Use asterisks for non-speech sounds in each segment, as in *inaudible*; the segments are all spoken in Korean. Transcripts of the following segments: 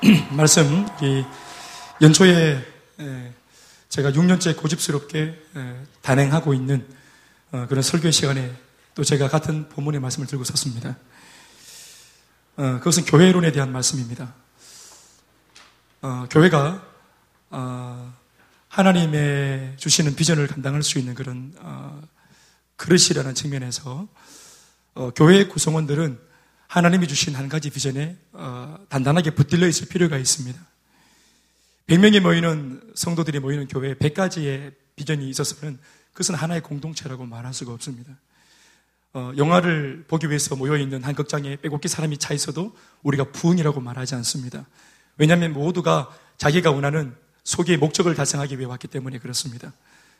*clears throat* 말씀 이 연초에 제가 6년째 고집스럽게 단행하고 있는 어, 그런 설교 시간에 또 제가 같은 본문의 말씀을 들고 섰습니다. 어, 그것은 교회론에 대한 말씀입니다. 어, 교회가 하나님의 주시는 비전을 감당할 수 있는 그런 그릇이라는 측면에서 교회 구성원들은 하나님이 주신 한 가지 비전에 단단하게 붙들려 있을 필요가 있습니다. 100명이 모이는 성도들이 모이는 교회에 100가지의 비전이 있었으면 그것은 하나의 공동체라고 말할 수가 없습니다. 어, 영화를 보기 위해서 모여있는 한 극장에 빼곡히 사람이 차 있어도 우리가 부흥이라고 말하지 않습니다. 왜냐하면 모두가 자기가 원하는 소기의 목적을 달성하기 위해 왔기 때문에 그렇습니다.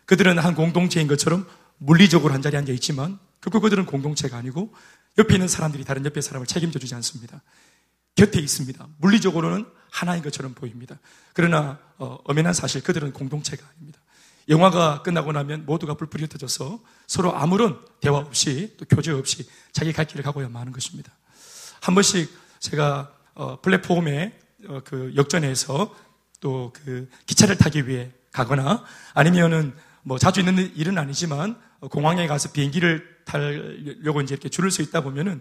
그들은 한 공동체인 것처럼 물리적으로 한 자리에 앉아 있지만 결국 그들은 공동체가 아니고 옆에 있는 사람들이 다른 옆에 사람을 책임져 주지 않습니다. 곁에 있습니다. 물리적으로는 하나인 것처럼 보입니다. 그러나 어, 엄연한 사실 그들은 공동체가 아닙니다. 영화가 끝나고 나면 모두가 불풀이 흩어져서 서로 아무런 대화 없이 또 교제 없이 자기 갈 길을 가고야만 하는 것입니다. 한 번씩 제가 어, 플랫폼에 어, 그 역전에서 또 그 기차를 타기 위해 가거나 아니면은 뭐 자주 있는 일은 아니지만 공항에 가서 비행기를 타려고 이제 이렇게 줄을 서 있다 보면은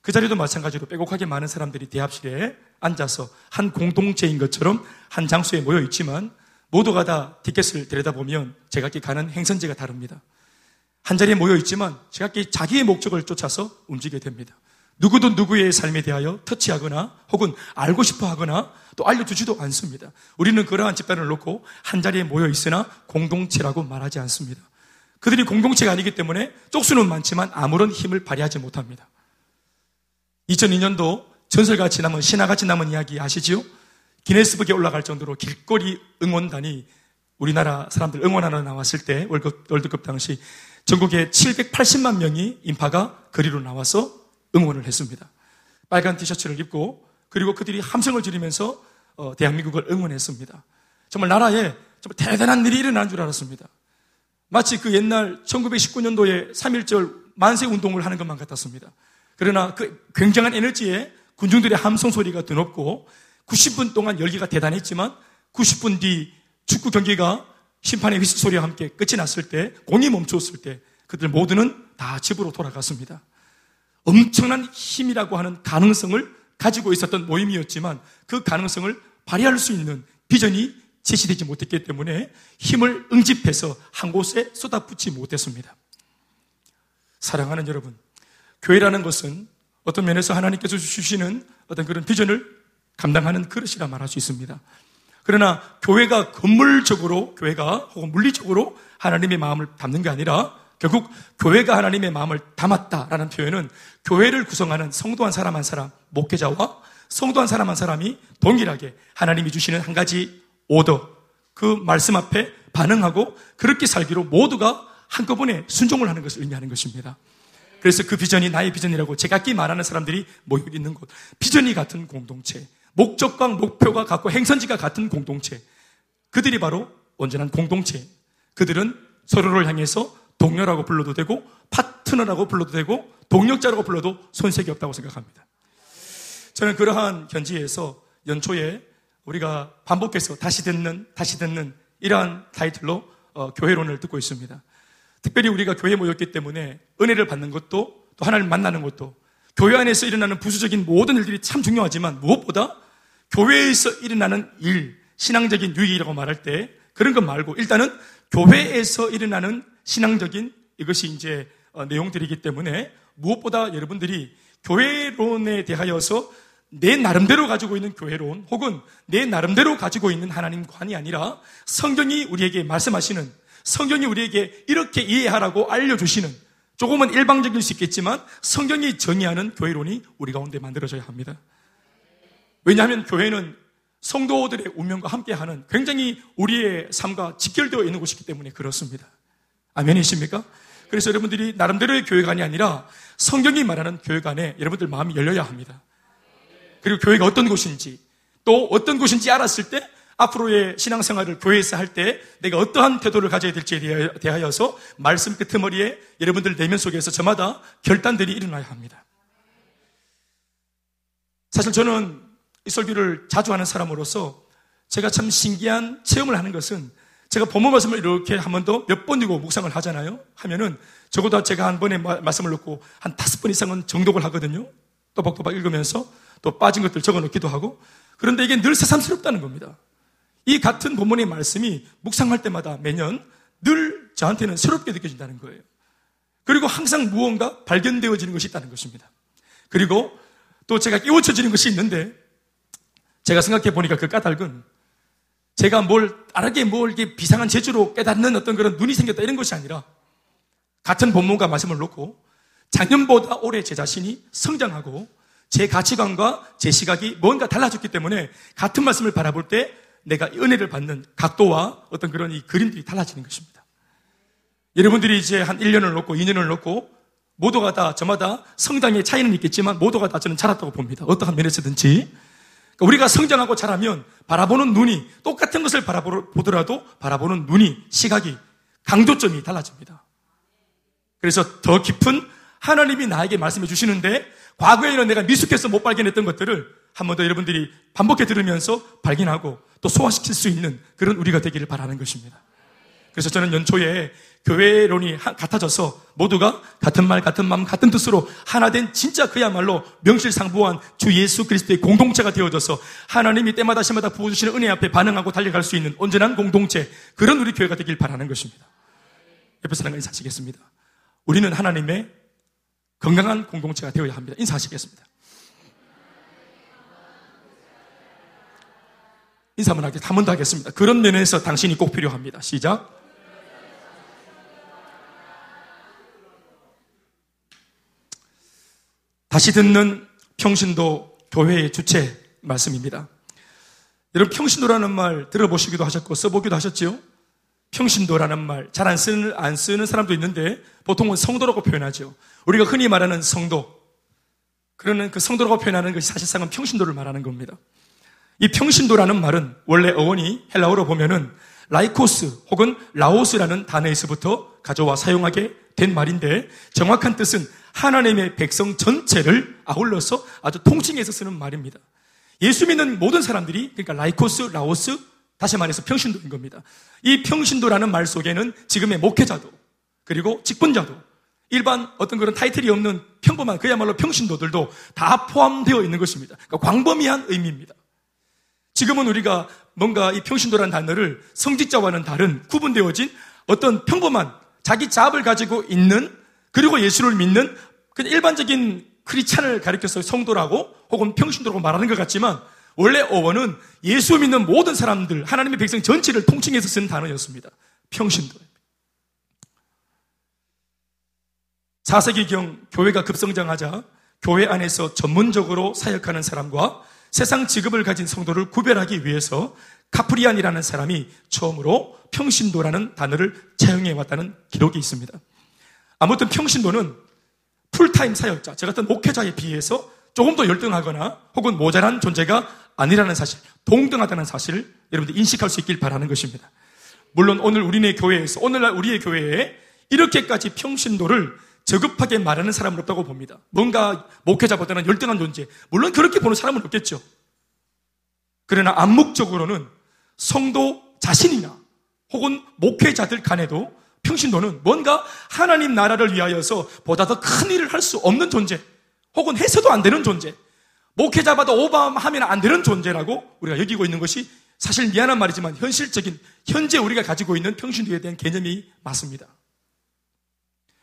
그 자리도 마찬가지로 빼곡하게 많은 사람들이 대합실에 앉아서 한 공동체인 것처럼 한 장소에 모여 있지만 모두가 다 티켓을 들여다보면 제각기 가는 행선지가 다릅니다. 한 자리에 모여 있지만 제각기 자기의 목적을 쫓아서 움직이게 됩니다. 누구도 누구의 삶에 대하여 터치하거나 혹은 알고 싶어 하거나 또 알려주지도 않습니다. 우리는 그러한 집단을 놓고 한 자리에 모여 있으나 공동체라고 말하지 않습니다. 그들이 공동체가 아니기 때문에 쪽수는 많지만 아무런 힘을 발휘하지 못합니다. 2002년도 전설같이 남은 신화같이 남은 이야기 아시지요? 기네스북에 올라갈 정도로 길거리 응원단이 우리나라 사람들 응원하러 나왔을 때 월드컵, 당시 전국에 780만 명이 인파가 거리로 나와서 응원을 했습니다. 빨간 티셔츠를 입고 그리고 그들이 함성을 지르면서 어, 대한민국을 응원했습니다. 정말 나라에 정말 대단한 일이 일어난 줄 알았습니다. 마치 그 옛날 1919년도에 3.1절 만세 운동을 하는 것만 같았습니다. 그러나 그 굉장한 에너지에 군중들의 함성 소리가 드높고 90분 동안 열기가 대단했지만 90분 뒤 축구 경기가 심판의 휘슬 소리와 함께 끝이 났을 때 공이 멈추었을 때 그들 모두는 다 집으로 돌아갔습니다. 엄청난 힘이라고 하는 가능성을 가지고 있었던 모임이었지만 그 가능성을 발휘할 수 있는 비전이 제시되지 못했기 때문에 힘을 응집해서 한 곳에 쏟아붓지 못했습니다. 사랑하는 여러분, 교회라는 것은 어떤 면에서 하나님께서 주시는 어떤 그런 비전을 감당하는 그릇이라 말할 수 있습니다. 그러나 교회가 건물적으로, 교회가 혹은 물리적으로 하나님의 마음을 담는 게 아니라 결국 교회가 하나님의 마음을 담았다라는 표현은 교회를 구성하는 성도 한 사람 한 사람, 목회자와 성도 한 사람 한 사람이 동일하게 하나님이 주시는 한 가지 오더, 그 말씀 앞에 반응하고 그렇게 살기로 모두가 한꺼번에 순종을 하는 것을 의미하는 것입니다. 그래서 그 비전이 나의 비전이라고 제각기 말하는 사람들이 모여 있는 곳. 비전이 같은 공동체. 목적과 목표가 같고 행선지가 같은 공동체. 그들이 바로 온전한 공동체. 그들은 서로를 향해서 동료라고 불러도 되고 파트너라고 불러도 되고 동력자라고 불러도 손색이 없다고 생각합니다. 저는 그러한 현지에서 연초에 우리가 반복해서 다시 듣는 다시 듣는 이러한 타이틀로 어, 교회론을 듣고 있습니다. 특별히 우리가 교회에 모였기 때문에 은혜를 받는 것도 또 하나님을 만나는 것도 교회 안에서 일어나는 부수적인 모든 일들이 참 중요하지만 무엇보다 교회에서 일어나는 일, 신앙적인 유익이라고 말할 때 그런 것 말고 일단은 교회에서 일어나는 신앙적인 이것이 이제 어, 내용들이기 때문에 무엇보다 여러분들이 교회론에 대하여서 내 나름대로 가지고 있는 교회론 혹은 내 나름대로 가지고 있는 하나님관이 아니라 성경이 우리에게 말씀하시는 성경이 우리에게 이렇게 이해하라고 알려주시는 조금은 일방적일 수 있겠지만 성경이 정의하는 교회론이 우리 가운데 만들어져야 합니다. 왜냐하면 교회는 성도들의 운명과 함께하는 굉장히 우리의 삶과 직결되어 있는 곳이기 때문에 그렇습니다. 아멘이십니까? 그래서 여러분들이 나름대로의 교회관이 아니라 성경이 말하는 교회관에 여러분들 마음이 열려야 합니다. 그리고 교회가 어떤 곳인지 또 어떤 곳인지 알았을 때 앞으로의 신앙생활을 교회에서 할 때 내가 어떠한 태도를 가져야 될지에 대하여서 말씀 끄트머리에 여러분들 내면 속에서 저마다 결단들이 일어나야 합니다. 사실 저는 이 설교를 자주 하는 사람으로서 제가 참 신기한 체험을 하는 것은 제가 본문 말씀을 이렇게 한 번 더 몇 번이고 묵상을 하잖아요. 하면은 적어도 제가 한 번에 말씀을 놓고 한 다섯 번 이상은 정독을 하거든요. 또박또박 읽으면서 또 빠진 것들 적어 놓기도 하고 그런데 이게 늘 새삼스럽다는 겁니다. 이 같은 본문의 말씀이 묵상할 때마다 매년 늘 저한테는 새롭게 느껴진다는 거예요. 그리고 항상 무언가 발견되어지는 것이 있다는 것입니다. 그리고 또 제가 깨우쳐지는 것이 있는데 제가 생각해 보니까 그 까닭은 제가 뭘 다르게 뭘 이렇게 비상한 재주로 깨닫는 어떤 그런 눈이 생겼다 이런 것이 아니라 같은 본문과 말씀을 놓고 작년보다 올해 제 자신이 성장하고 제 가치관과 제 시각이 뭔가 달라졌기 때문에 같은 말씀을 바라볼 때 내가 은혜를 받는 각도와 어떤 그런 이 그림들이 달라지는 것입니다. 여러분들이 이제 한 1년을 놓고 2년을 놓고 모두가 다 저마다 성장의 차이는 있겠지만 모두가 다 저는 자랐다고 봅니다. 어떠한 면에서든지. 그러니까 우리가 성장하고 자라면 바라보는 눈이 똑같은 것을 바라보더라도 바라보는 눈이 시각이 강조점이 달라집니다. 그래서 더 깊은 하나님이 나에게 말씀해 주시는데 과거에는 내가 미숙해서 못 발견했던 것들을 한 번 더 여러분들이 반복해 들으면서 발견하고 또 소화시킬 수 있는 그런 우리가 되기를 바라는 것입니다. 그래서 저는 연초에 교회론이 같아져서 모두가 같은 말, 같은 마음, 같은 뜻으로 하나 된 진짜 그야말로 명실상부한 주 예수 그리스도의 공동체가 되어져서 하나님이 때마다 시마다 부어주시는 은혜 앞에 반응하고 달려갈 수 있는 온전한 공동체, 그런 우리 교회가 되길 바라는 것입니다. 옆에 사람과 인사하시겠습니다. 우리는 하나님의 건강한 공동체가 되어야 합니다. 인사하시겠습니다. 인사 한번 하겠습니다. 한번 더 하겠습니다. 그런 면에서 당신이 꼭 필요합니다. 시작. 다시 듣는 평신도 교회의 주체 말씀입니다. 여러분 평신도라는 말 들어보시기도 하셨고 써보기도 하셨지요? 평신도라는 말 잘 안 쓰는 안 쓰는 사람도 있는데 보통은 성도라고 표현하죠. 우리가 흔히 말하는 성도 그러는 그 성도라고 표현하는 것이 사실상은 평신도를 말하는 겁니다. 이 평신도라는 말은 원래 어원이 헬라어로 보면은 라이코스 혹은 라오스라는 단어에서부터 가져와 사용하게 된 말인데 정확한 뜻은 하나님의 백성 전체를 아울러서 아주 통칭해서 쓰는 말입니다. 예수 믿는 모든 사람들이 그러니까 라이코스, 라오스 다시 말해서 평신도인 겁니다. 이 평신도라는 말 속에는 지금의 목회자도 그리고 직분자도 일반 어떤 그런 타이틀이 없는 평범한 그야말로 평신도들도 다 포함되어 있는 것입니다. 그러니까 광범위한 의미입니다. 지금은 우리가 뭔가 이 평신도라는 단어를 성직자와는 다른 구분되어진 어떤 평범한 자기 잡을 가지고 있는 그리고 예수를 믿는 그 일반적인 크리찬을 가리켜서 성도라고 혹은 평신도라고 말하는 것 같지만 원래 어원은 예수 믿는 모든 사람들, 하나님의 백성 전체를 통칭해서 쓰는 단어였습니다. 평신도. 4세기경 교회가 급성장하자 교회 안에서 전문적으로 사역하는 사람과 세상 직업을 가진 성도를 구별하기 위해서 카프리안이라는 사람이 처음으로 평신도라는 단어를 차용해 왔다는 기록이 있습니다. 아무튼 평신도는 풀타임 사역자, 저 같은 목회자에 비해서 조금 더 열등하거나 혹은 모자란 존재가 아니라는 사실, 동등하다는 사실을 여러분들 인식할 수 있길 바라는 것입니다. 물론 오늘 우리네 교회에서, 오늘날 우리의 교회에 이렇게까지 평신도를 저급하게 말하는 사람은 없다고 봅니다. 뭔가 목회자보다는 열등한 존재. 물론 그렇게 보는 사람은 없겠죠. 그러나 암묵적으로는 성도 자신이나 혹은 목회자들 간에도 평신도는 뭔가 하나님 나라를 위하여서 보다 더 큰 일을 할 수 없는 존재, 혹은 해서도 안 되는 존재, 목회자마다 오버하면 안 되는 존재라고 우리가 여기고 있는 것이 사실 미안한 말이지만 현실적인 현재 우리가 가지고 있는 평신도에 대한 개념이 맞습니다.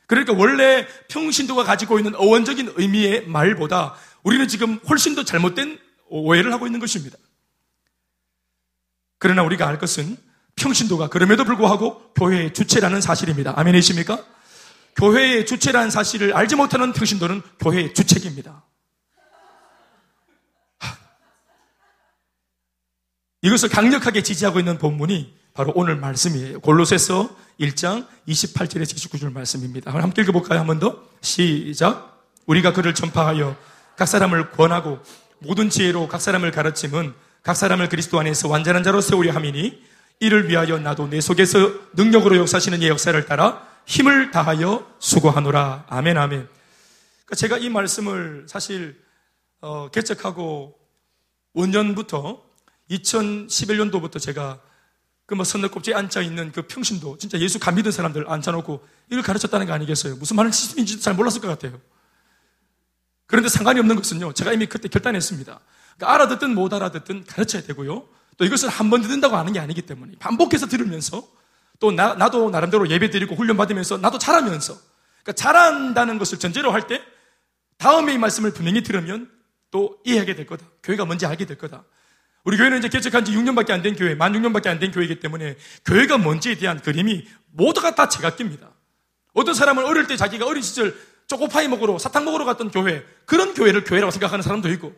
그러니까 원래 평신도가 가지고 있는 어원적인 의미의 말보다 우리는 지금 훨씬 더 잘못된 오해를 하고 있는 것입니다. 그러나 우리가 알 것은 평신도가 그럼에도 불구하고 교회의 주체라는 사실입니다. 아멘이십니까? 교회의 주체라는 사실을 알지 못하는 평신도는 교회의 주책입니다. 이것을 강력하게 지지하고 있는 본문이 바로 오늘 말씀이에요. 골로새서 1장 28절에서 29절 말씀입니다. 함께 읽어볼까요? 한 번 더. 시작. 우리가 그를 전파하여 각 사람을 권하고 모든 지혜로 각 사람을 가르침은 각 사람을 그리스도 안에서 완전한 자로 세우려 함이니 이를 위하여 나도 내 속에서 능력으로 역사하시는 이 역사를 따라 힘을 다하여 수고하노라. 아멘, 아멘. 그러니까 제가 이 말씀을 사실 어, 개척하고 5년부터 2011년도부터 제가 그 뭐 선너껍질에 앉아 있는 그 평신도 진짜 예수 감 믿은 사람들 앉혀놓고 이걸 가르쳤다는 거 아니겠어요? 무슨 말인지 잘 몰랐을 것 같아요. 그런데 상관이 없는 것은요. 제가 이미 그때 결단했습니다. 그러니까 알아듣든 못 알아듣든 가르쳐야 되고요. 또 이것을 한 번 듣는다고 하는 게 아니기 때문에 반복해서 들으면서 또 나, 나도 나름대로 예배 드리고 훈련 받으면서 나도 잘하면서 그러니까 잘한다는 것을 전제로 할 때 다음에 이 말씀을 분명히 들으면 또 이해하게 될 거다. 교회가 뭔지 알게 될 거다. 우리 교회는 이제 개척한 지 6년밖에 안 된 교회, 만 6년밖에 안 된 교회이기 때문에 교회가 뭔지에 대한 그림이 모두가 다 제각기입니다. 어떤 사람은 어릴 때 자기가 어린 시절 초코파이 먹으러 사탕 먹으러 갔던 교회 그런 교회를 교회라고 생각하는 사람도 있고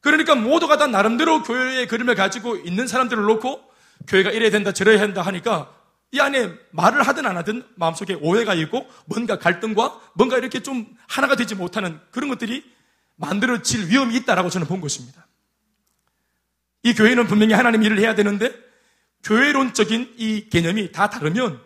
그러니까 모두가 다 나름대로 교회의 그림을 가지고 있는 사람들을 놓고 교회가 이래야 된다 저래야 한다 하니까 이 안에 말을 하든 안 하든 마음속에 오해가 있고 뭔가 갈등과 뭔가 이렇게 좀 하나가 되지 못하는 그런 것들이 만들어질 위험이 있다라고 저는 본 것입니다. 이 교회는 분명히 하나님 일을 해야 되는데 교회론적인 이 개념이 다 다르면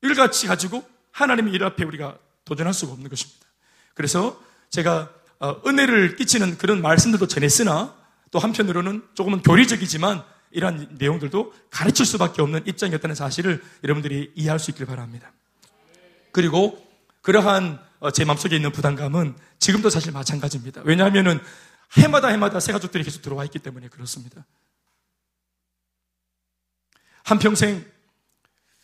일같이 가지고 하나님의 일 앞에 우리가 도전할 수가 없는 것입니다. 그래서 제가 어, 은혜를 끼치는 그런 말씀들도 전했으나 또 한편으로는 조금은 교리적이지만 이러한 내용들도 가르칠 수밖에 없는 입장이었다는 사실을 여러분들이 이해할 수 있길 바랍니다. 그리고 그러한 어, 제 마음속에 있는 부담감은 지금도 사실 마찬가지입니다. 왜냐하면은 해마다 해마다 새 가족들이 계속 들어와 있기 때문에 그렇습니다. 한평생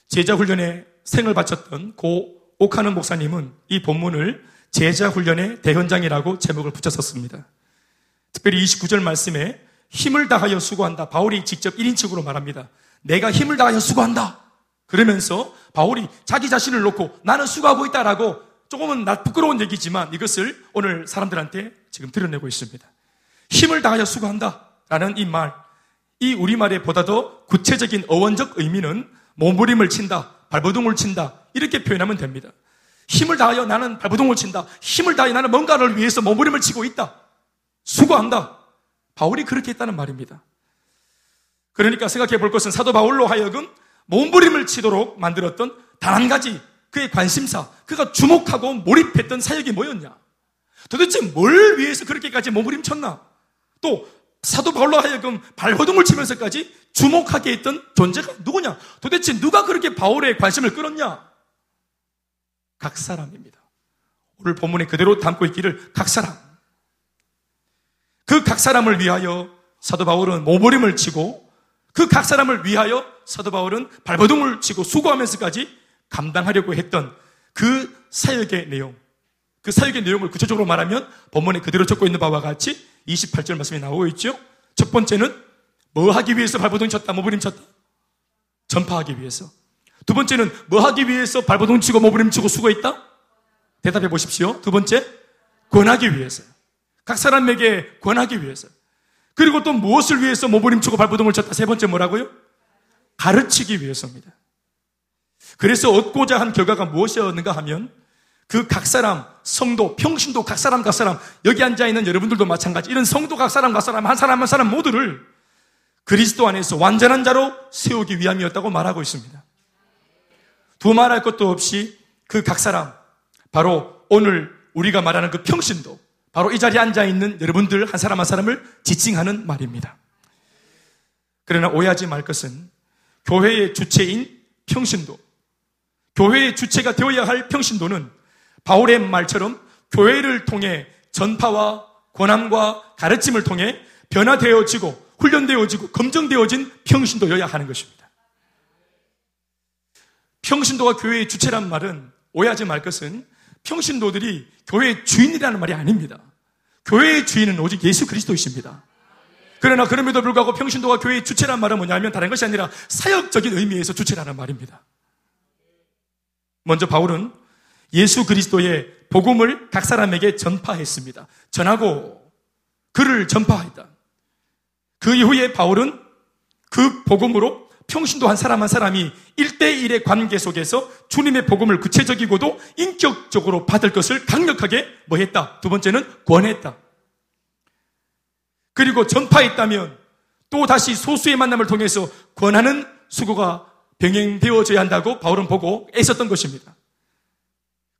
제자 훈련에 생을 바쳤던 고 옥하는 목사님은 이 본문을 제자 훈련의 대현장이라고 제목을 붙였었습니다. 특별히 29절 말씀에 힘을 다하여 수고한다. 바울이 직접 1인칭으로 말합니다. 내가 힘을 다하여 수고한다. 그러면서 바울이 자기 자신을 놓고 나는 수고하고 있다라고 조금은 나 부끄러운 얘기지만 이것을 오늘 사람들한테 지금 드러내고 있습니다. 힘을 다하여 수고한다. 라는 이 말, 이 우리말에 보다 더 구체적인 어원적 의미는 몸부림을 친다, 발버둥을 친다, 이렇게 표현하면 됩니다. 힘을 다하여 나는 발버둥을 친다. 힘을 다하여 나는 뭔가를 위해서 몸부림을 치고 있다. 수고한다. 바울이 그렇게 했다는 말입니다. 그러니까 생각해 볼 것은 사도 바울로 하여금 몸부림을 치도록 만들었던 단 한 가지 그의 관심사, 그가 주목하고 몰입했던 사역이 뭐였냐? 도대체 뭘 위해서 그렇게까지 몸부림 쳤나? 또 사도 바울로 하여금 발버둥을 치면서까지 주목하게 했던 존재가 누구냐? 도대체 누가 그렇게 바울의 관심을 끌었냐? 각 사람입니다. 오늘 본문에 그대로 담고 있기를 각 사람. 그 각 사람을 위하여 사도 바울은 모버림을 치고 그 각 사람을 위하여 사도 바울은 발버둥을 치고 수고하면서까지 감당하려고 했던 그 사역의 내용. 그 사역의 내용을 구체적으로 말하면 본문에 그대로 적고 있는 바와 같이 28절 말씀이 나오고 있죠. 첫 번째는 뭐 하기 위해서 발버둥 쳤다, 모부림 쳤다? 전파하기 위해서. 두 번째는 뭐 하기 위해서 발버둥 치고 모부림 치고 수고했다? 대답해 보십시오. 두 번째, 권하기 위해서. 각 사람에게 권하기 위해서. 그리고 또 무엇을 위해서 모부림 치고 발버둥을 쳤다? 세 번째 뭐라고요? 가르치기 위해서입니다. 그래서 얻고자 한 결과가 무엇이었는가 하면 그 각 사람, 성도, 평신도 각 사람 각 사람, 여기 앉아 있는 여러분들도 마찬가지. 이런 성도 각 사람 각 사람, 한 사람 한 사람 모두를 그리스도 안에서 완전한 자로 세우기 위함이었다고 말하고 있습니다. 두말할 것도 없이 그 각 사람, 바로 오늘 우리가 말하는 그 평신도, 바로 이 자리에 앉아 있는 여러분들 한 사람 한 사람을 지칭하는 말입니다. 그러나 오해하지 말 것은 교회의 주체인 평신도, 교회의 주체가 되어야 할 평신도는 바울의 말처럼 교회를 통해 전파와 권함과 가르침을 통해 변화되어지고 훈련되어지고 검증되어진 평신도여야 하는 것입니다. 평신도가 교회의 주체란 말은 오해하지 말 것은 평신도들이 교회의 주인이라는 말이 아닙니다. 교회의 주인은 오직 예수 그리스도이십니다. 그러나 그럼에도 불구하고 평신도가 교회의 주체란 말은 뭐냐면 다른 것이 아니라 사역적인 의미에서 주체라는 말입니다. 먼저 바울은 예수 그리스도의 복음을 각 사람에게 전파했습니다. 전하고 그를 전파했다. 그 이후에 바울은 그 복음으로 평신도 한 사람 한 사람이 1대1의 관계 속에서 주님의 복음을 구체적이고도 인격적으로 받을 것을 강력하게 뭐 했다? 두 번째는 권했다. 그리고 전파했다면 또 다시 소수의 만남을 통해서 권하는 수고가 병행되어져야 한다고 바울은 보고 애썼던 것입니다.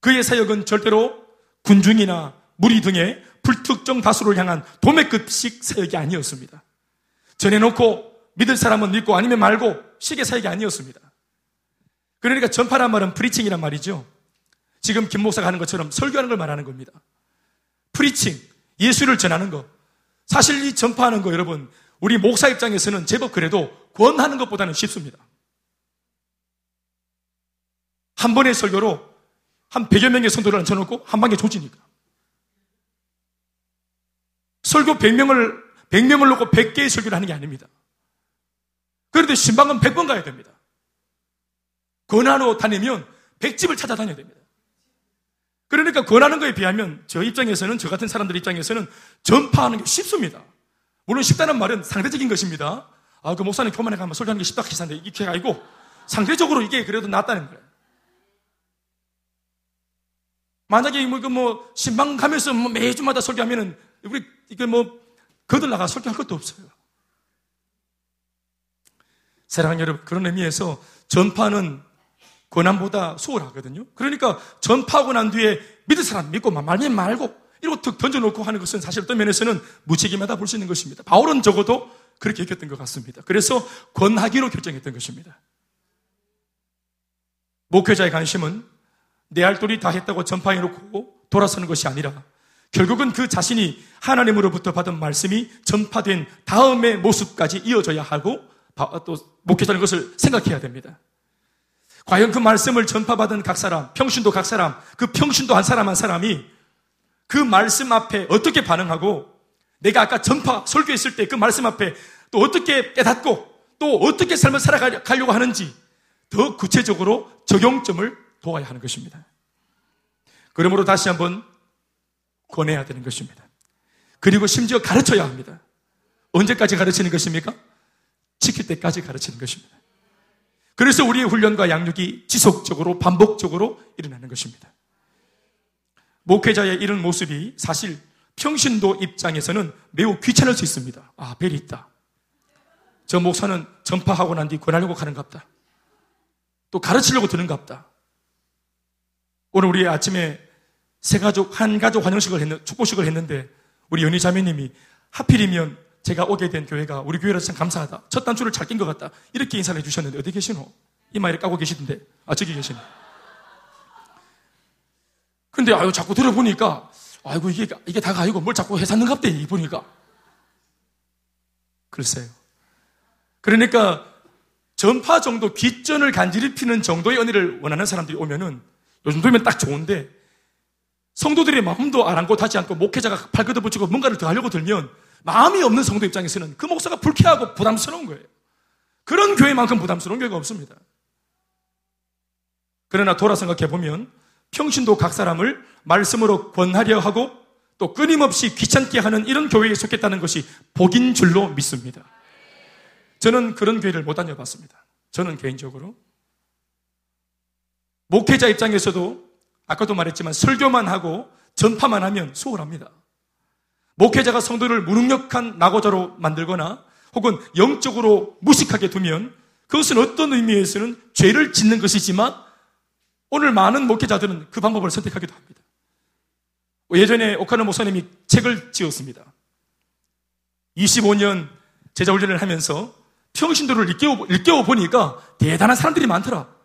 그의 사역은 절대로 군중이나 무리 등의 불특정 다수를 향한 도매급식 사역이 아니었습니다. 전해놓고 믿을 사람은 믿고 아니면 말고 식의 사역이 아니었습니다. 그러니까 전파란 말은 프리칭이란 말이죠. 지금 김 목사가 하는 것처럼 설교하는 걸 말하는 겁니다. 프리칭, 예수를 전하는 것. 사실 이 전파하는 거 여러분, 우리 목사 입장에서는 제법 그래도 권하는 것보다는 쉽습니다. 한 번의 설교로 한 100여 명의 성도를 앉혀놓고 한 방에 조지니까. 설교 100명을, 100명을 놓고 100개의 설교를 하는 게 아닙니다. 그런데 신방은 100번 가야 됩니다. 권하러 다니면 100집을 찾아다녀야 됩니다. 그러니까 권하는 거에 비하면 저 입장에서는, 저 같은 사람들 입장에서는 전파하는 게 쉽습니다. 물론 쉽다는 말은 상대적인 것입니다. 아, 그 목사님 교만에 가면 설교하는 게 쉽다 기사인데 이게 아니고 상대적으로 이게 그래도 낫다는 거예요. 만약에 뭐, 그 뭐, 신방 가면서 뭐 매주마다 설교하면은, 우리, 이게 뭐, 거들 나가 설교할 것도 없어요. 사랑하는 여러분, 그런 의미에서 전파는 권한보다 수월하거든요. 그러니까 전파하고 난 뒤에 믿을 사람 믿고 말면 말고 이러고 툭 던져놓고 하는 것은 사실 어떤 면에서는 무책임하다 볼 수 있는 것입니다. 바울은 적어도 그렇게 여겼던 것 같습니다. 그래서 권하기로 결정했던 것입니다. 목회자의 관심은 내 할 도리 다 했다고 전파해놓고 돌아서는 것이 아니라 결국은 그 자신이 하나님으로부터 받은 말씀이 전파된 다음의 모습까지 이어져야 하고 또 목회자는 것을 생각해야 됩니다. 과연 그 말씀을 전파받은 각 사람, 평신도 각 사람, 그 평신도 한 사람 한 사람이 그 말씀 앞에 어떻게 반응하고 내가 아까 전파, 설교했을 때 그 말씀 앞에 또 어떻게 깨닫고 또 어떻게 삶을 살아가려고 하는지 더 구체적으로 적용점을 도와야 하는 것입니다. 그러므로 다시 한번 권해야 되는 것입니다. 그리고 심지어 가르쳐야 합니다. 언제까지 가르치는 것입니까? 지킬 때까지 가르치는 것입니다. 그래서 우리의 훈련과 양육이 지속적으로 반복적으로 일어나는 것입니다. 목회자의 이런 모습이 사실 평신도 입장에서는 매우 귀찮을 수 있습니다. 아, 벨이 있다. 저 목사는 전파하고 난 뒤 권하려고 가는갑다. 또 가르치려고 드는갑다. 오늘 우리 아침에 세 가족, 한 가족 환영식을 했는, 축복식을 했는데 우리 연희 자매님이 하필이면 제가 오게 된 교회가 우리 교회라서 참 감사하다. 첫 단추를 잘 낀 것 같다. 이렇게 인사를 해주셨는데 어디 계시노? 이마에 까고 계시던데. 아, 저기 계시네. 근데 아유, 자꾸 들어보니까 아이고, 이게, 이게 다가 아니고 뭘 자꾸 해샀는갑대, 이 보니까. 글쎄요. 그러니까 전파 정도 귀전을 간지리 피는 정도의 은혜를 원하는 사람들이 오면은 요즘 도면 딱 좋은데 성도들의 마음도 아랑곳하지 않고 목회자가 발걷어 붙이고 뭔가를 더 하려고 들면 마음이 없는 성도 입장에서는 그 목사가 불쾌하고 부담스러운 거예요. 그런 교회만큼 부담스러운 교회가 없습니다. 그러나 돌아 생각해 보면 평신도 각 사람을 말씀으로 권하려 하고 또 끊임없이 귀찮게 하는 이런 교회에 속했다는 것이 복인 줄로 믿습니다. 저는 그런 교회를 못 다녀봤습니다. 저는 개인적으로. 목회자 입장에서도 아까도 말했지만 설교만 하고 전파만 하면 수월합니다. 목회자가 성도를 무능력한 낙오자로 만들거나 혹은 영적으로 무식하게 두면 그것은 어떤 의미에서는 죄를 짓는 것이지만 오늘 많은 목회자들은 그 방법을 선택하기도 합니다. 예전에 오카노 목사님이 책을 지었습니다. 25년 제자 훈련을 하면서 평신도를 일깨워 보니까 대단한 사람들이 많더라.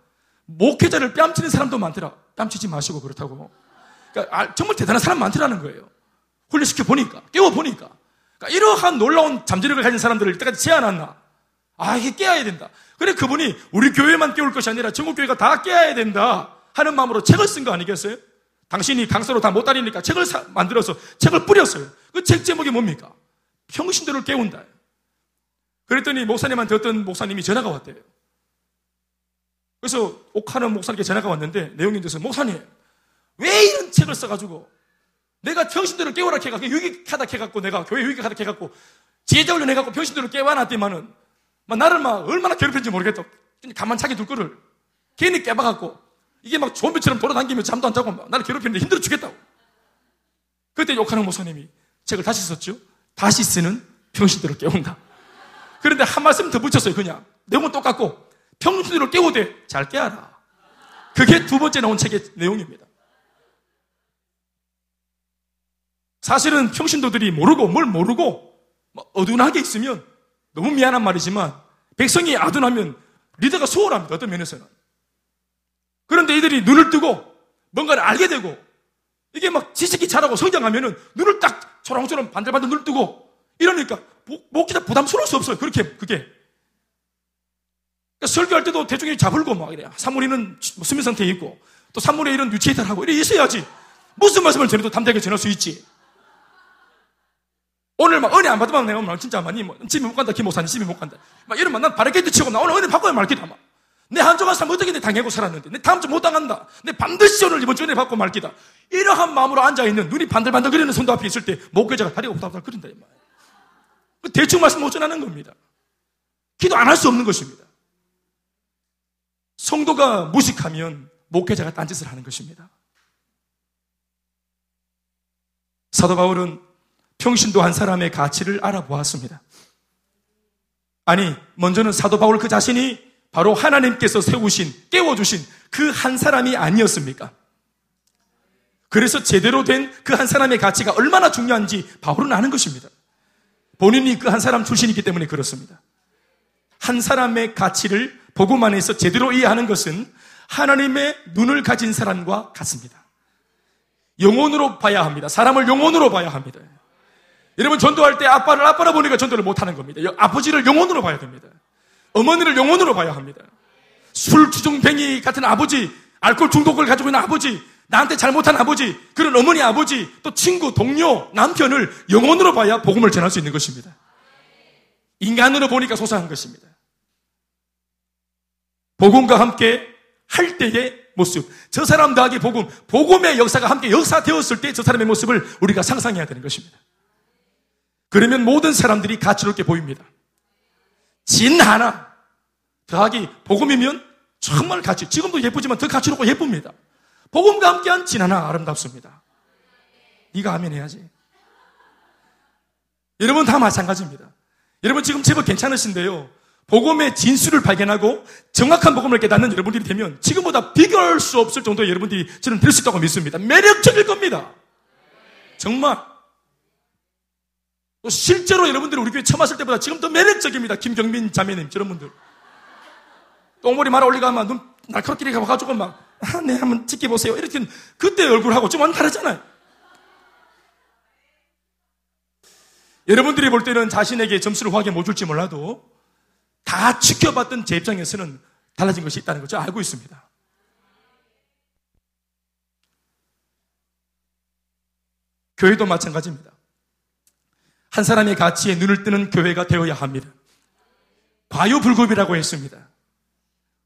목회자를 뺨치는 사람도 많더라. 뺨치지 마시고 그렇다고. 그러니까 아, 정말 대단한 사람 많더라는 거예요. 훈련시켜 보니까, 깨워 보니까. 그러니까 이러한 놀라운 잠재력을 가진 사람들을 이때까지 제안했나? 아, 이게 깨야 된다. 그래, 그분이 우리 교회만 깨울 것이 아니라 전국 교회가 다 깨야 된다. 하는 마음으로 책을 쓴 거 아니겠어요? 당신이 강서로 다 못 다니니까 책을 사, 만들어서 책을 뿌렸어요. 그 책 제목이 뭡니까? 평신도를 깨운다. 그랬더니 목사님한테 어떤 목사님이 전화가 왔대요. 그래서 옥하는 목사님께 전화가 왔는데 내용이 돼서 목사님 왜 이런 책을 써가지고 내가 평신도를 깨워라 해갖고 유익하다 해갖고 내가 교회 유익하다 해갖고 지혜자 훈련 해갖고 평신도를 깨워놨더만은 막 나를 막 얼마나 괴롭혔는지 모르겠다. 가만 차게 둘 거를 괜히 깨봐갖고 이게 막 좀비처럼 돌아다니며 잠도 안 자고 막 나를 괴롭히는데 힘들어 죽겠다고. 그때 욕하는 목사님이 책을 다시 썼죠. 다시 쓰는 평신도를 깨운다. 그런데 한 말씀 더 붙였어요, 그냥. 내용은 똑같고, 평신도를 깨우되 잘 깨어라. 그게 두 번째 나온 책의 내용입니다. 사실은 평신도들이 모르고 뭘 모르고 뭐 어둔하게 있으면 너무 미안한 말이지만 백성이 아둔하면 리더가 소홀합니다. 어떤 면에서는. 그런데 이들이 눈을 뜨고 뭔가를 알게 되고 이게 막 지식이 자라고 성장하면은 눈을 딱 초롱초롱 반들반들 눈을 뜨고 이러니까 목기다 부담스러울 수 없어요. 그렇게 그게. 그러니까 설교할 때도 대중이 잡을고 막 이래요. 사물이는 수면 상태에 있고 또 산물의 일은 유치해달하고 이래 있어야지. 무슨 말씀을 전해도 담대하게 전할 수 있지. 오늘 막 은혜 안 받으면 내가 막 진짜 많이 뭐 집에 못 간다 김목사님 집에 못 간다 막 이러면 난 바라게도 치고 나 오늘 은혜 받고야 말기다 막. 내 한정한 삶 어떻게 내 당하고 살았는데 내 다음 주 못 당한다 내 반드시 오늘 이번 주에 받고 말기다 이러한 마음으로 앉아 있는 눈이 반들반들 거리는 손도 앞에 있을 때 목회자가 다리가 말이에요 그 대충 말씀 못 전하는 겁니다 기도 안 할 수 없는 것입니다 성도가 무식하면 목회자가 딴짓을 하는 것입니다 사도 바울은 평신도 한 사람의 가치를 알아보았습니다. 아니, 먼저는 사도 바울 그 자신이 바로 하나님께서 세우신, 깨워주신 그 한 사람이 아니었습니까? 그래서 제대로 된 그 한 사람의 가치가 얼마나 중요한지 바울은 아는 것입니다. 본인이 그 한 사람 출신이기 때문에 그렇습니다. 한 사람의 가치를 복음 안에서 제대로 이해하는 것은 하나님의 눈을 가진 사람과 같습니다. 영혼으로 봐야 합니다. 사람을 영혼으로 봐야 합니다. 여러분 전도할 때 아빠를 아빠라 보니까 전도를 못하는 겁니다. 아버지를 영혼으로 봐야 됩니다. 어머니를 영혼으로 봐야 합니다. 술 주정뱅이 같은 아버지, 알코올 중독을 가지고 있는 아버지, 나한테 잘못한 아버지, 그런 어머니 아버지, 또 친구, 동료, 남편을 영혼으로 봐야 복음을 전할 수 있는 것입니다. 인간으로 보니까 소상한 것입니다. 복음과 함께 할 때의 모습. 저 사람 더하기 복음, 복음의 역사가 함께 역사되었을 때 저 사람의 모습을 우리가 상상해야 되는 것입니다. 그러면 모든 사람들이 가치롭게 보입니다. 진 하나 더하기 복음이면 정말 가치. 지금도 예쁘지만 더 가치롭고 예쁩니다. 복음과 함께한 진 하나 아름답습니다. 네가 하면 해야지. 여러분 다 마찬가지입니다. 여러분 지금 제법 괜찮으신데요. 복음의 진수를 발견하고 정확한 복음을 깨닫는 여러분들이 되면 지금보다 비교할 수 없을 정도의 여러분들이 저는 될 수 있다고 믿습니다. 매력적일 겁니다. 정말 또 실제로 여러분들이 우리 교회 처음 왔을 때보다 지금 더 매력적입니다. 김경민 자매님, 저런 분들. 똥머리 말아 올리가면 눈 날카롭게 가가지고 막, 아, 네, 한번 지켜보세요. 이렇게 그때 얼굴하고 좀 완전 다르잖아요. 여러분들이 볼 때는 자신에게 점수를 후하게 못 줄지 몰라도 다 지켜봤던 제 입장에서는 달라진 것이 있다는 거죠. 알고 있습니다. 교회도 마찬가지입니다. 한 사람의 가치에 눈을 뜨는 교회가 되어야 합니다. 과유불급이라고 했습니다.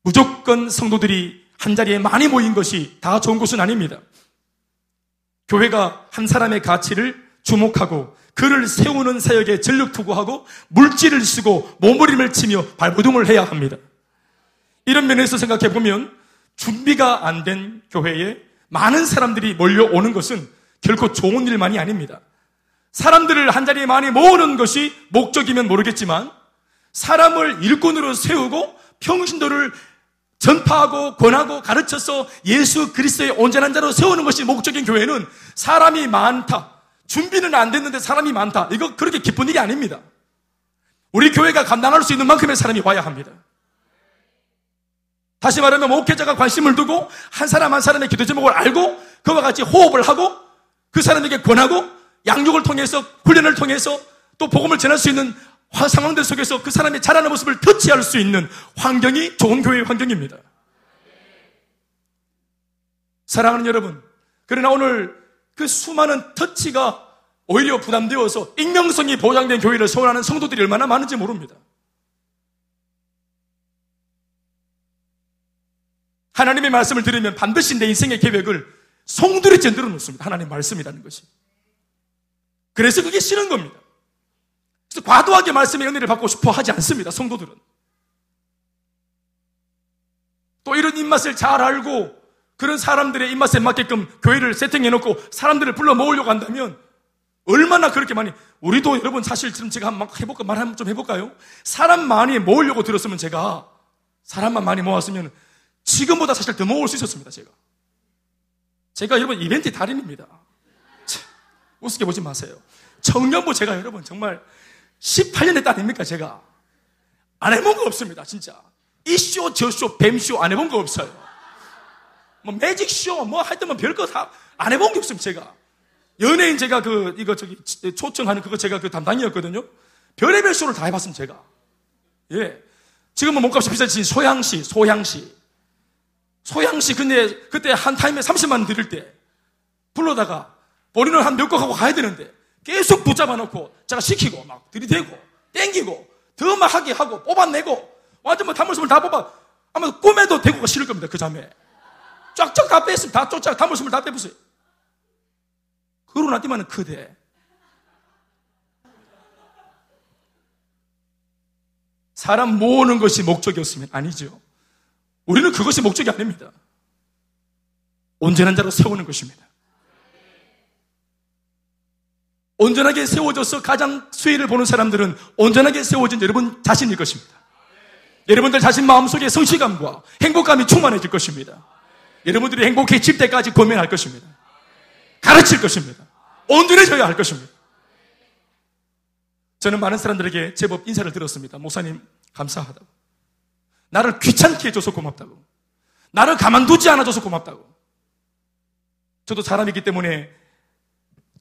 무조건 성도들이 한 자리에 많이 모인 것이 다 좋은 것은 아닙니다. 교회가 한 사람의 가치를 주목하고 그를 세우는 사역에 전력 투구하고 물질을 쓰고 몸부림을 치며 발부둥을 해야 합니다. 이런 면에서 생각해 보면 준비가 안 된 교회에 많은 사람들이 몰려오는 것은 결코 좋은 일만이 아닙니다. 사람들을 한 자리에 많이 모으는 것이 목적이면 모르겠지만 사람을 일꾼으로 세우고 평신도를 전파하고 권하고 가르쳐서 예수 그리스도의 온전한 자로 세우는 것이 목적인 교회는 사람이 많다. 준비는 안 됐는데 사람이 많다. 이거 그렇게 기쁜 일이 아닙니다. 우리 교회가 감당할 수 있는 만큼의 사람이 와야 합니다. 다시 말하면 목회자가 관심을 두고 한 사람 한 사람의 기도 제목을 알고 그와 같이 호흡을 하고 그 사람에게 권하고 양육을 통해서 훈련을 통해서 또 복음을 전할 수 있는 상황들 속에서 그 사람이 자라는 모습을 터치할 수 있는 환경이 좋은 교회의 환경입니다. 사랑하는 여러분, 그러나 오늘 그 수많은 터치가 오히려 부담되어서 익명성이 보장된 교회를 소원하는 성도들이 얼마나 많은지 모릅니다. 하나님의 말씀을 들으면 반드시 내 인생의 계획을 송두리 젠들어 놓습니다. 하나님 말씀이라는 것이. 그래서 그게 싫은 겁니다. 그래서 과도하게 말씀의 은혜를 받고 싶어 하지 않습니다. 성도들은. 또 이런 입맛을 잘 알고 그런 사람들의 입맛에 맞게끔 교회를 세팅해 놓고 사람들을 불러 모으려고 한다면 얼마나 그렇게 많이 우리도 여러분 사실 지금 제가 한번 해볼까 말 한번 좀 해볼까요? 사람 많이 모으려고 들었으면 제가 사람만 많이 모았으면 지금보다 사실 더 모을 수 있었습니다. 제가 제가 여러분 이벤트 달인입니다. 우습게 보지 마세요. 청년부 제가 여러분 정말 18년 했다 아닙니까, 제가? 안 해본 거 없습니다, 진짜. 이 쇼, 저 쇼, 뱀쇼 안 해본 거 없어요. 뭐 매직쇼, 뭐 하여튼 뭐 별거 다 안 해본 게 없습니다, 제가. 연예인 제가 그, 이거 저기 초청하는 그거 제가 그 담당이었거든요. 별의별 쇼를 다 해봤습니다, 제가. 예. 지금은 몸값이 비싸진 소양시, 소양시. 소양시 근데 그때 한 타임에 30만 원 드릴 때 불러다가 본인은 한 몇 곡 하고 가야 되는데 계속 붙잡아 놓고 제가 시키고 막 들이대고 땡기고 더 막 하게 하고 뽑아내고 완전 뭐 단물섬을 다 뽑아 아마 꿈에도 대구가 싫을 겁니다 그 자매 쫙쫙 다 뺐으면 다 쫓아 단물섬을 다 빼보세요. 그러고 나더만은 크대. 사람 모으는 것이 목적이었으면 아니죠. 우리는 그것이 목적이 아닙니다. 온전한 자로 세우는 것입니다. 온전하게 세워져서 가장 수혜를 보는 사람들은 온전하게 세워진 여러분 자신일 것입니다. 여러분들 자신 마음속에 성취감과 행복감이 충만해질 것입니다. 여러분들이 행복해질 때까지 고민할 것입니다. 가르칠 것입니다. 온전해져야 할 것입니다. 저는 많은 사람들에게 제법 인사를 들었습니다. 목사님, 감사하다고. 나를 귀찮게 해줘서 고맙다고. 나를 가만두지 않아줘서 고맙다고. 저도 사람이기 때문에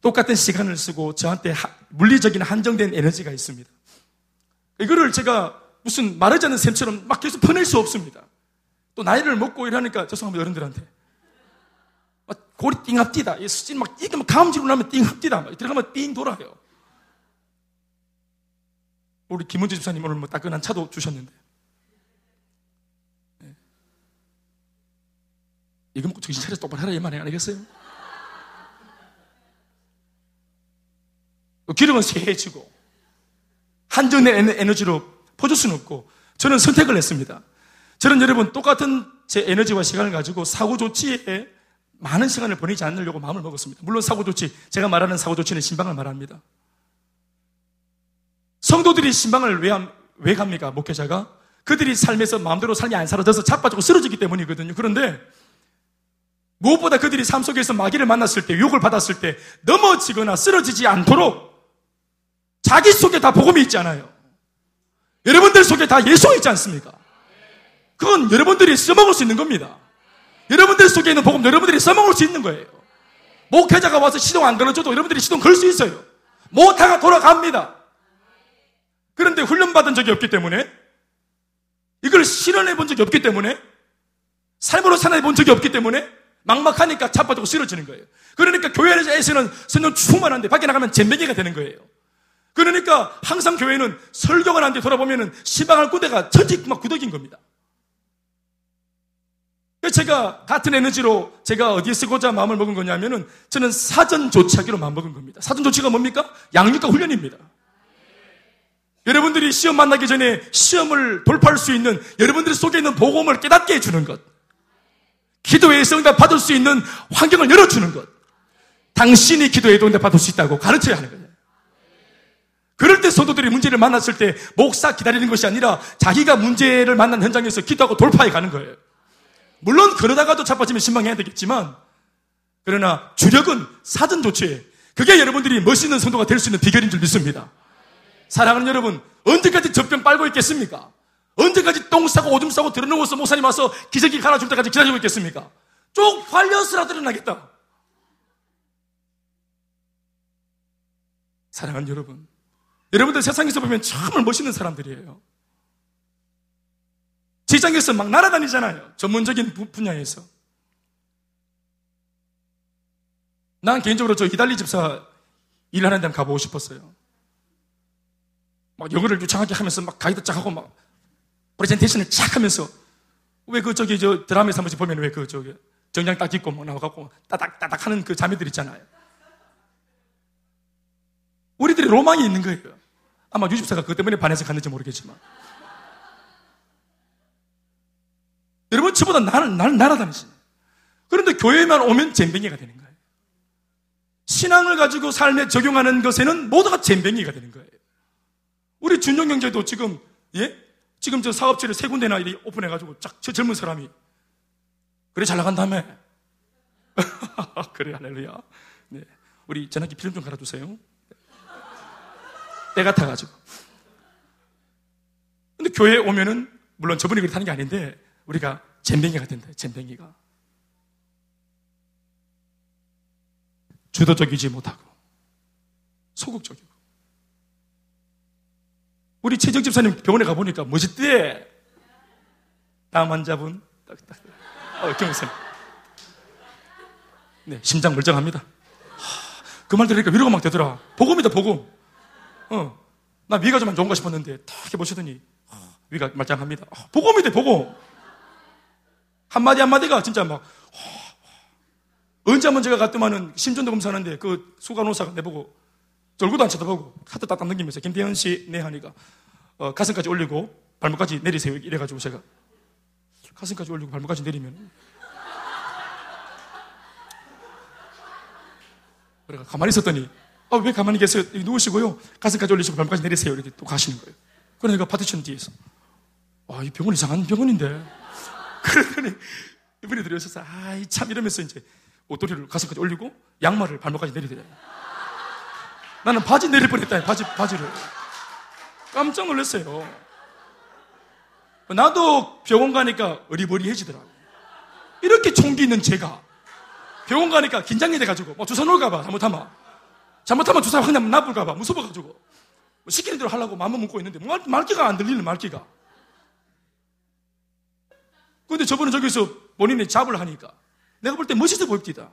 똑같은 시간을 쓰고 저한테 물리적인 한정된 에너지가 있습니다. 이거를 제가 무슨 마르지 않는 샘처럼 막 계속 퍼낼 수 없습니다. 또 나이를 먹고 이러니까 죄송합니다 어른들한테 막 고리 띵합디다 이 수진 막 이게 막 감지로 나면 띵합디다 막 들어가면 띵 돌아요. 우리 김은주 집사님 오늘 뭐 따끈한 차도 주셨는데 네. 이거 먹고 정신 차려서 똑바로 하라 이 말이 아니겠어요? 기름은 쇠해지고 한정된 에너지로 퍼줄 수는 없고 저는 선택을 했습니다. 저는 여러분 똑같은 제 에너지와 시간을 가지고 사고 조치에 많은 시간을 보내지 않으려고 마음을 먹었습니다. 물론 사고 조치, 제가 말하는 사고 조치는 신방을 말합니다. 성도들이 신방을 왜, 왜 갑니까? 목회자가? 그들이 삶에서 마음대로 삶이 안 살아져서 자빠지고 쓰러지기 때문이거든요. 그런데 무엇보다 그들이 삶 속에서 마귀를 만났을 때, 유혹을 받았을 때 넘어지거나 쓰러지지 않도록 자기 속에 다 복음이 있잖아요. 여러분들 속에 다 예수가 있지 않습니까? 그건 여러분들이 써먹을 수 있는 겁니다. 여러분들 속에 있는 복음 여러분들이 써먹을 수 있는 거예요. 목회자가 와서 시동 안 걸어줘도 여러분들이 시동 걸 수 있어요. 모타가 돌아갑니다. 그런데 훈련받은 적이 없기 때문에 이걸 실현해 본 적이 없기 때문에 삶으로 살아내 본 적이 없기 때문에 막막하니까 자빠지고 쓰러지는 거예요. 그러니까 교회에서는 성령 충만한데 밖에 나가면 잼뱅이가 되는 거예요. 그러니까 항상 교회는 설교가 나한테 돌아보면은 시방할 군대가 천지 막 구덕인 겁니다. 제가 같은 에너지로 제가 어디에 쓰고자 마음을 먹은 거냐면은 저는 사전 조치하기로 마음 먹은 겁니다. 사전 조치가 뭡니까? 양육과 훈련입니다. 여러분들이 시험 만나기 전에 시험을 돌파할 수 있는 여러분들 속에 있는 복음을 깨닫게 해주는 것. 기도의 성답 받을 수 있는 환경을 열어주는 것. 당신이 기도해도 응답 받을 수 있다고 가르쳐야 하는 거예요. 그럴 때 성도들이 문제를 만났을 때 목사 기다리는 것이 아니라 자기가 문제를 만난 현장에서 기도하고 돌파해 가는 거예요. 물론 그러다가도 자빠지면 신망해야 되겠지만 그러나 주력은 사전 조치에 그게 여러분들이 멋있는 성도가 될 수 있는 비결인 줄 믿습니다. 사랑하는 여러분, 언제까지 젖병 빨고 있겠습니까? 언제까지 똥 싸고 오줌 싸고 들어누워서 목사님 와서 기저귀 갈아줄 때까지 기다리고 있겠습니까? 쪽팔려서라도 일어나겠다. 사랑하는 여러분, 여러분들 세상에서 보면 정말 멋있는 사람들이에요. 직장에서 막 날아다니잖아요. 전문적인 분야에서. 난 개인적으로 저 이달리 집사 일하는 데 가보고 싶었어요. 막 영어를 유창하게 하면서 막 가이드 쫙 하고 막 프레젠테이션을 쫙 하면서 왜 그 저기 저 드라마에서 한 번씩 보면 왜 그 저기 정장 딱 입고 막 나와갖고 따닥 따닥 하는 그 자매들 있잖아요. 우리들이 로망이 있는 거예요. 아마 유집사가 그것 때문에 반해서 갔는지 모르겠지만. 여러분, 저보다 나는, 나는 날아다니시 그런데 교회만 오면 잼뱅이가 되는 거예요. 신앙을 가지고 삶에 적용하는 것에는 모두가 잼뱅이가 되는 거예요. 우리 준영 경제도 지금, 예? 지금 저 사업체를 세 군데나 오픈해가지고 쫙, 저 젊은 사람이. 그래, 잘 나간다며. *laughs* 그래, 할렐루야. 네. 우리 전화기 필름 좀 갈아주세요. 때 같아가지고. 근데 교회에 오면은, 물론 저분이 그렇게 하는 게 아닌데, 우리가 잼뱅이가 된다, 잼뱅이가. 주도적이지 못하고, 소극적이고. 우리 최정 집사님 병원에 가보니까 멋있대. 다음 환자분, 딱, 딱. 어, 경선. 네, 심장 멀쩡합니다. 그 말 들으니까 위로가 막 되더라. 복음이다, 복음. 어, 나 위가 좀 안 좋은가 싶었는데, 딱 해보시더니, 어, 위가 말짱합니다. 어, 복음이 돼, 복음. 한마디 한마디가 진짜 막, 어, 언제 한번 제가 갔더만은 심전도 검사하는데 그 수간호사가 내보고 절구도 안 쳐다보고 카드 딱딱 넘기면서 김대현 씨, 네 하니까 어, 가슴까지 올리고 발목까지 내리세요. 이래가지고 제가 가슴까지 올리고 발목까지 내리면 그래가 가만히 있었더니 아, 왜 가만히 계세요? 누우시고요. 가슴까지 올리시고 발목까지 내리세요. 이렇게 또 가시는 거예요. 그러니까 파티션 뒤에서 와, 이 병원 이상한 병원인데. 그러더니 이분이 들어오셔서 아, 참 이러면서 이제 옷도리를 가슴까지 올리고 양말을 발목까지 내리더래요. 나는 바지 내릴 뻔했다. 바지 바지를 깜짝 놀랐어요. 나도 병원 가니까 어리버리해지더라고. 이렇게 총기 있는 제가 병원 가니까 긴장이 돼가지고 뭐 주사 놓을까봐 잘못하면 잘못하면 주사 그냥 나쁠까봐 무서워가지고 뭐 시키는 대로 하려고 마음을 먹고 있는데 말, 말기가 안 들리는 말기가 근데 저번에 저기서 본인이 잡을 하니까 내가 볼 때 멋있어 보입니다.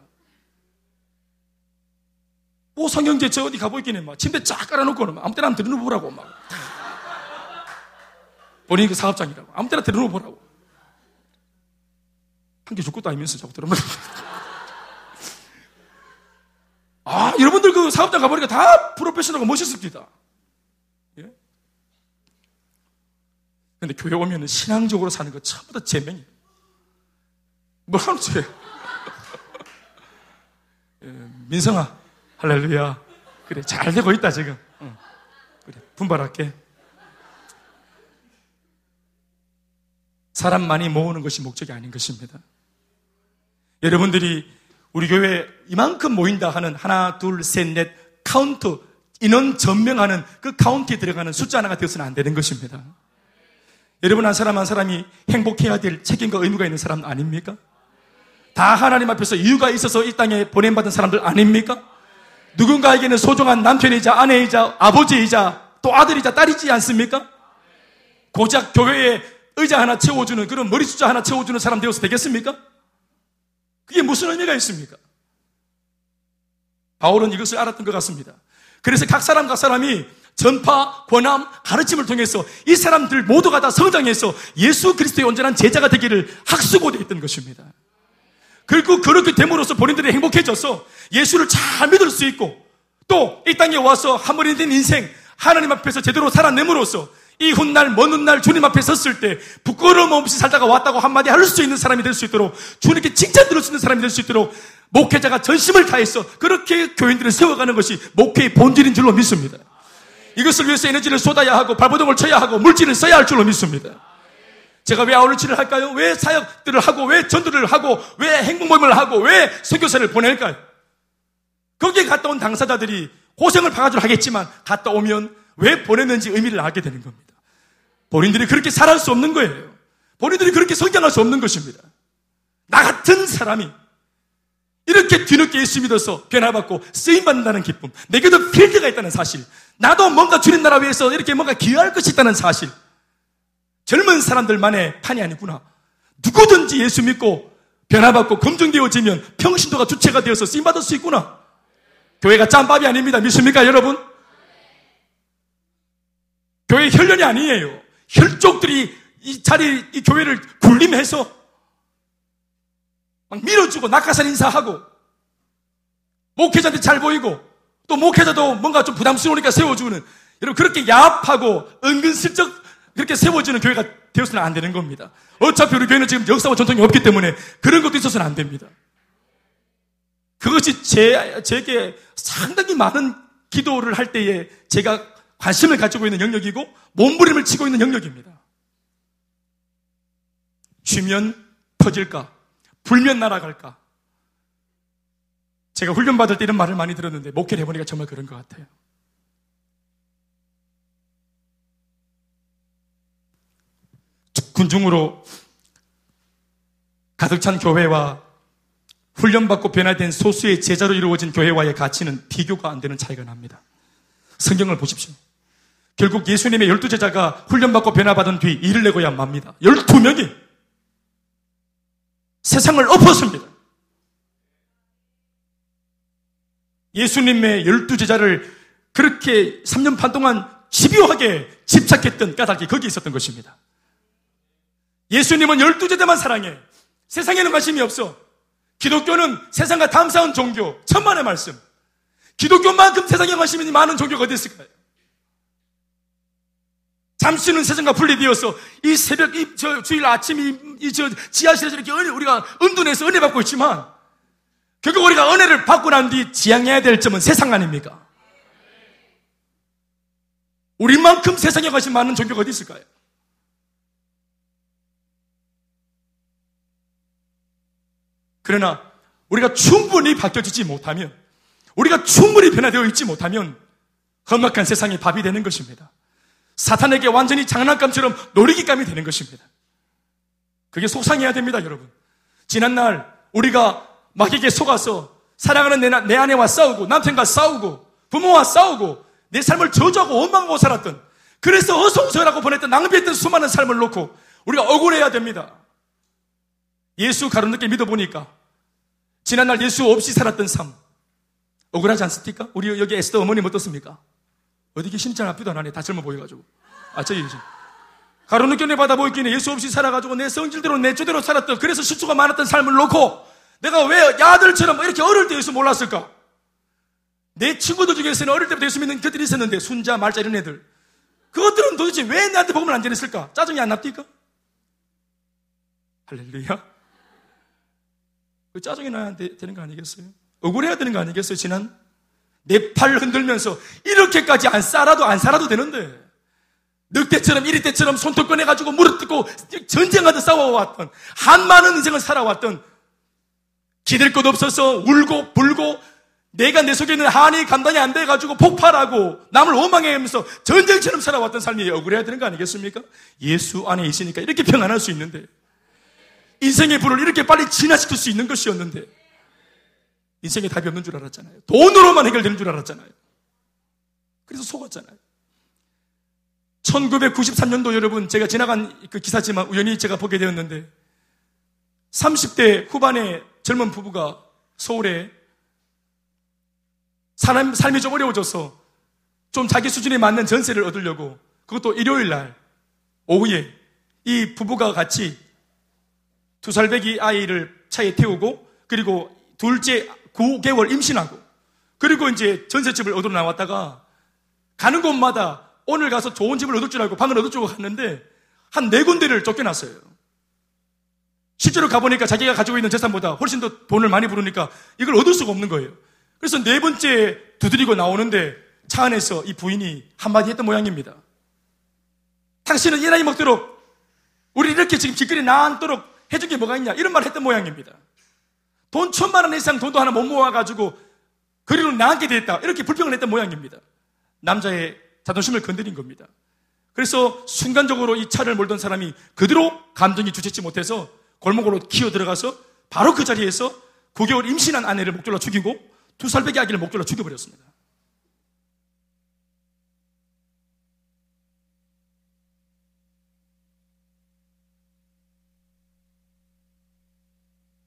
오 성경제 저 어디 가보있긴 해막 침대 쫙 깔아놓고는 아무 때나 들어놓 보라고 막. 본인이 그 사업장이라고. 아무 때나 들어놓 보라고. 한개줄 것도 아니면서 자꾸 들어놓고 아, 여러분들 그 사업장 가보니까 다 프로페셔널하고 멋있습니다. 예? 근데 교회 오면은 신앙적으로 사는 거 전부 다 제명이에요. 뭐 하는 죄? *laughs* 예, 민성아, 할렐루야. 그래, 잘 되고 있다, 지금. 응. 그래, 분발할게. 사람 많이 모으는 것이 목적이 아닌 것입니다. 여러분들이 우리 교회 이만큼 모인다 하는 하나, 둘, 셋, 넷 카운트 인원 점명하는 그 카운트에 들어가는 숫자 하나가 되어서는 안 되는 것입니다. 여러분 한 사람 한 사람이 행복해야 될 책임과 의무가 있는 사람 아닙니까? 다 하나님 앞에서 이유가 있어서 이 땅에 보냄받은 사람들 아닙니까? 누군가에게는 소중한 남편이자 아내이자 아버지이자 또 아들이자 딸이지 않습니까? 고작 교회에 의자 하나 채워주는 그런 머리 숫자 하나 채워주는 사람 되어서 되겠습니까? 그게 무슨 의미가 있습니까? 바울은 이것을 알았던 것 같습니다. 그래서 각 사람 각 사람이 전파, 권함, 가르침을 통해서 이 사람들 모두가 다 성장해서 예수 그리스도의 온전한 제자가 되기를 학수고되 했던 것입니다. 그리고 그렇게 됨으로써 본인들이 행복해져서 예수를 잘 믿을 수 있고 또 이 땅에 와서 한번이 된 인생 하나님 앞에서 제대로 살아냄으로써 이 훗날 먼 훗날 주님 앞에 섰을 때 부끄러움 없이 살다가 왔다고 한마디 할 수 있는 사람이 될 수 있도록 주님께 칭찬 들을 수 있는 사람이 될 수 있도록 목회자가 전심을 다해서 그렇게 교인들을 세워가는 것이 목회의 본질인 줄로 믿습니다. 이것을 위해서 에너지를 쏟아야 하고 발버둥을 쳐야 하고 물질을 써야 할 줄로 믿습니다. 제가 왜 아울러치를 할까요? 왜 사역들을 하고 왜 전도를 하고 왜 행복 모임을 하고 왜 선교사를 보낼까요? 거기에 갔다 온 당사자들이 고생을 바가지로 하겠지만 갔다 오면 왜 보냈는지 의미를 알게 되는 겁니다. 본인들이 그렇게 살아갈 수 없는 거예요. 본인들이 그렇게 성장할 수 없는 것입니다. 나 같은 사람이 이렇게 뒤늦게 예수 믿어서 변화받고 쓰임받는다는 기쁨. 내게도 필드가 있다는 사실. 나도 뭔가 주님 나라 위해서 이렇게 뭔가 기여할 것이 있다는 사실. 젊은 사람들만의 판이 아니구나. 누구든지 예수 믿고 변화받고 검증되어지면 평신도가 주체가 되어서 쓰임받을 수 있구나. 교회가 짬밥이 아닙니다. 믿습니까, 여러분? 교회 혈련이 아니에요. 혈족들이 이 자리, 이 교회를 굴림해서 막 밀어주고 낙하산 인사하고 목회자한테 잘 보이고 또 목회자도 뭔가 좀 부담스러우니까 세워주는 여러분 그렇게 야합하고 은근슬쩍 그렇게 세워지는 교회가 되어서는 안 되는 겁니다. 어차피 우리 교회는 지금 역사와 전통이 없기 때문에 그런 것도 있어서는 안 됩니다. 그것이 제, 제게 상당히 많은 기도를 할 때에 제가 관심을 가지고 있는 영역이고 몸부림을 치고 있는 영역입니다. 쉬면 터질까? 불면 날아갈까? 제가 훈련받을 때 이런 말을 많이 들었는데 목회를 해보니까 정말 그런 것 같아요. 군중으로 가득 찬 교회와 훈련받고 변화된 소수의 제자로 이루어진 교회와의 가치는 비교가 안 되는 차이가 납니다. 성경을 보십시오. 결국 예수님의 열두 제자가 훈련받고 변화받은 뒤 일을 내고야 맙니다. 열두 명이 세상을 엎었습니다. 예수님의 열두 제자를 그렇게 3년 반 동안 집요하게 집착했던 까닭이 거기에 있었던 것입니다. 예수님은 열두 제자만 사랑해. 세상에는 관심이 없어. 기독교는 세상과 싸운 종교. 천만의 말씀. 기독교만큼 세상에 관심이 많은 종교가 어디 있을까요? 잠시는 세상과 분리되어서 이 새벽, 이 저 주일 아침 이, 저 지하실에서 이렇게 은혜, 우리가 은둔해서 은혜 받고 있지만 결국 우리가 은혜를 받고 난 뒤 지향해야 될 점은 세상 아닙니까? 우리만큼 세상에 관심 많은 종교가 어디 있을까요? 그러나 우리가 충분히 바뀌어지지 못하면, 우리가 충분히 변화되어 있지 못하면 험악한 세상의 밥이 되는 것입니다. 사탄에게 완전히 장난감처럼 놀이기감이 되는 것입니다. 그게 속상해야 됩니다, 여러분. 지난날 우리가 마귀에게 속아서 사랑하는 내, 내 아내와 싸우고 남편과 싸우고 부모와 싸우고 내 삶을 저주하고 원망하고 살았던 그래서 어성소라고 보냈던 낭비했던 수많은 삶을 놓고 우리가 억울해야 됩니다. 예수 가로늦게 믿어보니까 지난날 예수 없이 살았던 삶 억울하지 않습니까? 우리 여기 에스더 어머님 어떻습니까? 어디 계신지 앞에도 안 하네. 다 젊어 보여가지고. 아, 저기 계신. 가로늦게 내 받아 보이기에 예수 없이 살아가지고 내 성질대로 내 주대로 살았던 그래서 실수가 많았던 삶을 놓고 내가 왜 야들처럼 이렇게 어릴 때 예수 몰랐을까? 내 친구들 중에서는 어릴 때부터 예수 믿는 것들이 있었는데 순자, 말자 이런 애들. 그것들은 도대체 왜 나한테 복음을 안 전했을까? 짜증이 안 납니까? 할렐루야. 그 짜증이 나야 되 는 거 아니겠어요? 억울해야 되는 거 아니겠어요? 지난 내 팔 흔들면서 이렇게까지 안 살아도 안 살아도 되는데 늑대처럼 이리 때처럼 손톱 꺼내가지고 무릎 뜯고 전쟁하듯 싸워왔던 한 많은 인생을 살아왔던 기댈 것 없어서 울고 불고 내가 내 속에 있는 한이 감당이 안 돼가지고 폭발하고 남을 원망해하면서 전쟁처럼 살아왔던 삶이 억울해야 되는 거 아니겠습니까? 예수 안에 있으니까 이렇게 평안할 수 있는데 인생의 불을 이렇게 빨리 진화시킬 수 있는 것이었는데 인생에 답이 없는 줄 알았잖아요. 돈으로만 해결되는 줄 알았잖아요. 그래서 속았잖아요. 1993년도 여러분 제가 지나간 그 기사지만 우연히 제가 보게 되었는데 30대 후반의 젊은 부부가 서울에 사람, 삶이 좀 어려워져서 좀 자기 수준에 맞는 전세를 얻으려고 그것도 일요일 날 오후에 이 부부가 같이 두 살배기 아이를 차에 태우고 그리고 둘째 9개월 임신하고 그리고 이제 전셋집을 얻으러 나왔다가 가는 곳마다 오늘 가서 좋은 집을 얻을 줄 알고 방을 얻을 줄 알고 갔는데 한 네 군데를 쫓겨났어요. 실제로 가보니까 자기가 가지고 있는 재산보다 훨씬 더 돈을 많이 부르니까 이걸 얻을 수가 없는 거예요. 그래서 네 번째 두드리고 나오는데 차 안에서 이 부인이 한마디 했던 모양입니다. 당신은 이 나이 먹도록 우리 이렇게 지금 길거리 나앉도록 해준 게 뭐가 있냐 이런 말 했던 모양입니다. 돈 천만 원 이상 돈도 하나 못 모아가지고 그리로 나앉게 됐다 이렇게 불평을 했던 모양입니다. 남자의 자존심을 건드린 겁니다. 그래서 순간적으로 이 차를 몰던 사람이 그대로 감정이 주체치 못해서 골목으로 기어 들어가서 바로 그 자리에서 9개월 임신한 아내를 목졸라 죽이고 두 살배기 아기를 목졸라 죽여버렸습니다.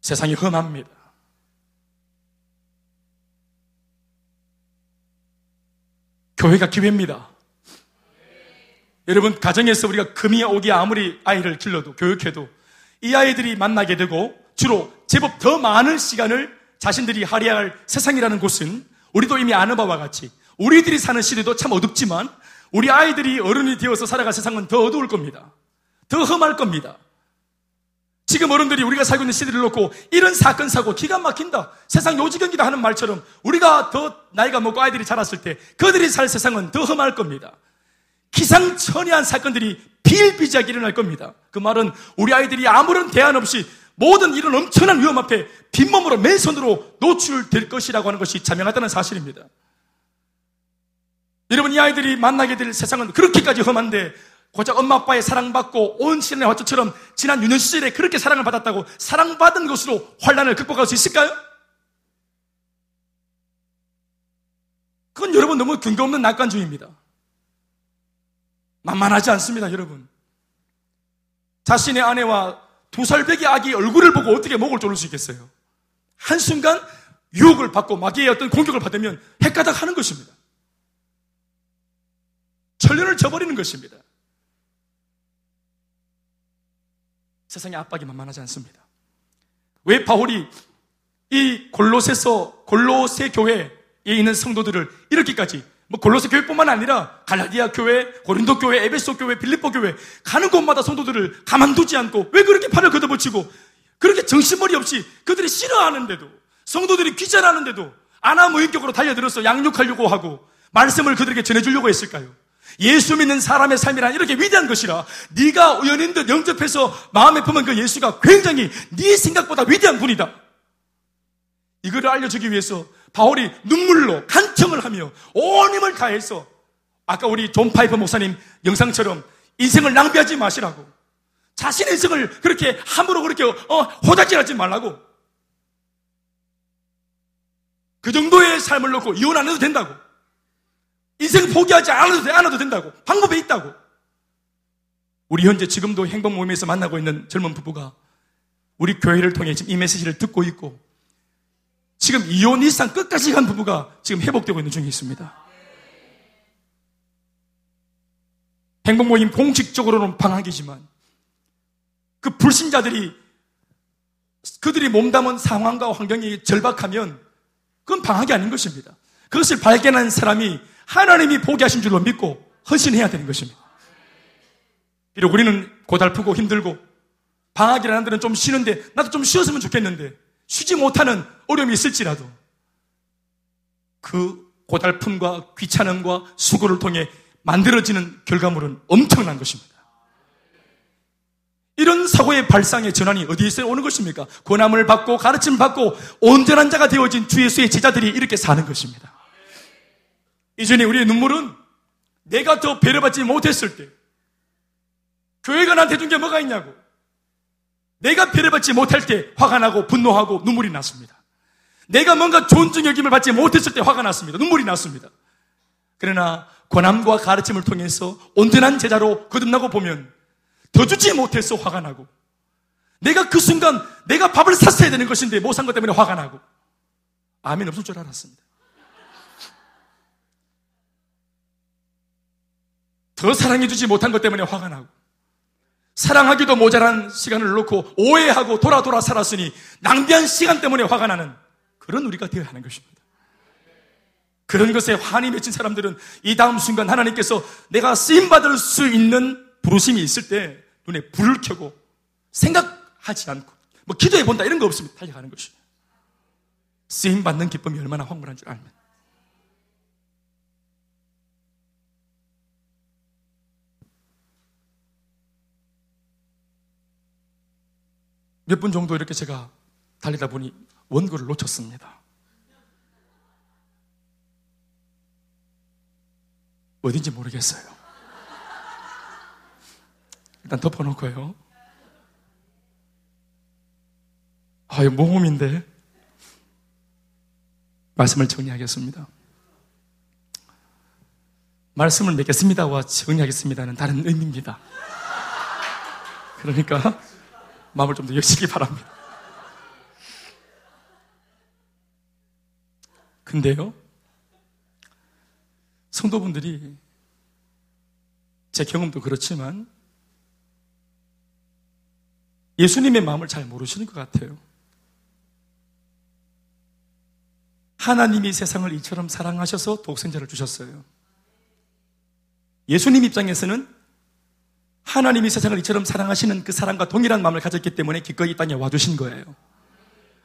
세상이 험합니다. 교회가 기회입니다. 여러분, 가정에서 우리가 금이 오기 아무리 아이를 길러도, 교육해도 이 아이들이 만나게 되고 주로 제법 더 많은 시간을 자신들이 할애할 세상이라는 곳은 우리도 이미 아는 바와 같이 우리들이 사는 시대도 참 어둡지만 우리 아이들이 어른이 되어서 살아갈 세상은 더 어두울 겁니다. 더 험할 겁니다. 지금 어른들이 우리가 살고 있는 시대를 놓고 이런 사건 사고 기가 막힌다. 세상 요지경기다 하는 말처럼 우리가 더 나이가 먹고 아이들이 자랐을 때 그들이 살 세상은 더 험할 겁니다. 기상천외한 사건들이 비일비재하게 일어날 겁니다. 그 말은 우리 아이들이 아무런 대안 없이 모든 이런 엄청난 위험 앞에 빈몸으로 맨손으로 노출될 것이라고 하는 것이 자명하다는 사실입니다. 여러분, 이 아이들이 만나게 될 세상은 그렇게까지 험한데, 고작 엄마 아빠의 사랑받고 온 시련의 화초처럼 지난 유년 시절에 그렇게 사랑을 받았다고 사랑받은 것으로 환란을 극복할 수 있을까요? 그건 여러분 너무 근거 없는 낙관주의입니다. 만만하지 않습니다, 여러분. 자신의 아내와 두 살배기 아기 얼굴을 보고 어떻게 목을 조를 수 있겠어요? 한순간 유혹을 받고 마귀의 어떤 공격을 받으면 핵가닥 하는 것입니다. 천년을 저버리는 것입니다. 세상의 압박이 만만하지 않습니다. 왜 바울이 이 골로새서 골로새 교회에 있는 성도들을 이렇게까지 뭐 골로새 교회뿐만 아니라 갈라디아 교회, 고린도 교회, 에베소 교회, 빌립보 교회 가는 곳마다 성도들을 가만두지 않고 왜 그렇게 팔을 걷어붙이고 그렇게 정신머리 없이 그들이 싫어하는데도 성도들이 귀찮아하는데도 아나무인격으로 달려들어서 양육하려고 하고 말씀을 그들에게 전해주려고 했을까요? 예수 믿는 사람의 삶이란 이렇게 위대한 것이라 네가 연인들 영접해서 마음에 품은 그 예수가 굉장히 네 생각보다 위대한 분이다. 이거를 알려주기 위해서 바울이 눈물로 간청을 하며 온 힘을 다해서 아까 우리 존 파이퍼 목사님 영상처럼 인생을 낭비하지 마시라고 자신의 인생을 그렇게 함부로 그렇게 어, 호작질하지 말라고 그 정도의 삶을 놓고 이혼 안 해도 된다고 인생 포기하지 않아도, 않아도 된다고 방법이 있다고 우리 현재 지금도 행복 모임에서 만나고 있는 젊은 부부가 우리 교회를 통해 지금 이 메시지를 듣고 있고 지금 이혼 이상 끝까지 간 부부가 지금 회복되고 있는 중에 있습니다. 행복 모임 공식적으로는 방학이지만 그 불신자들이 그들이 몸담은 상황과 환경이 절박하면 그건 방학이 아닌 것입니다. 그것을 발견한 사람이 하나님이 포기하신 줄로 믿고 헌신해야 되는 것입니다. 비록 우리는 고달프고 힘들고 방학이라는 데는 좀 쉬는데 나도 좀 쉬었으면 좋겠는데 쉬지 못하는 어려움이 있을지라도 그 고달픔과 귀찮음과 수고를 통해 만들어지는 결과물은 엄청난 것입니다. 이런 사고의 발상의 전환이 어디에서 오는 것입니까? 권함을 받고 가르침을 받고 온전한 자가 되어진 주 예수의 제자들이 이렇게 사는 것입니다. 이전에 우리의 눈물은 내가 더 배려받지 못했을 때 교회가 나한테 준 게 뭐가 있냐고 내가 배려받지 못할 때 화가 나고 분노하고 눈물이 났습니다. 내가 뭔가 존중 여김을 받지 못했을 때 화가 났습니다. 눈물이 났습니다. 그러나 권함과 가르침을 통해서 온전한 제자로 거듭나고 보면 더 주지 못해서 화가 나고 내가 그 순간 내가 밥을 샀어야 되는 것인데 못 산 것 때문에 화가 나고 아멘 없을 줄 알았습니다. 더 사랑해주지 못한 것 때문에 화가 나고 사랑하기도 모자란 시간을 놓고 오해하고 돌아 돌아 살았으니 낭비한 시간 때문에 화가 나는 그런 우리가 되어야 하는 것입니다. 그런 것에 환히 맺힌 사람들은 이 다음 순간 하나님께서 내가 쓰임받을 수 있는 부르심이 있을 때 눈에 불을 켜고 생각하지 않고 뭐 기도해 본다 이런 거 없으면 달려가는 것이에요. 쓰임 받는 기쁨이 얼마나 황홀한 줄 알면. 몇 분 정도 이렇게 제가 달리다 보니 원고를 놓쳤습니다. 어딘지 모르겠어요. 일단 덮어놓고요. 아, 이 모험인데. 말씀을 정리하겠습니다. 말씀을 맺겠습니다와 정리하겠습니다는 다른 의미입니다. 그러니까 마음을 좀 더 여시기 바랍니다. 근데요, 성도분들이 제 경험도 그렇지만 예수님의 마음을 잘 모르시는 것 같아요. 하나님이 세상을 이처럼 사랑하셔서 독생자를 주셨어요. 예수님 입장에서는 하나님이 세상을 이처럼 사랑하시는 그 사랑과 동일한 마음을 가졌기 때문에 기꺼이 이 땅에 와주신 거예요.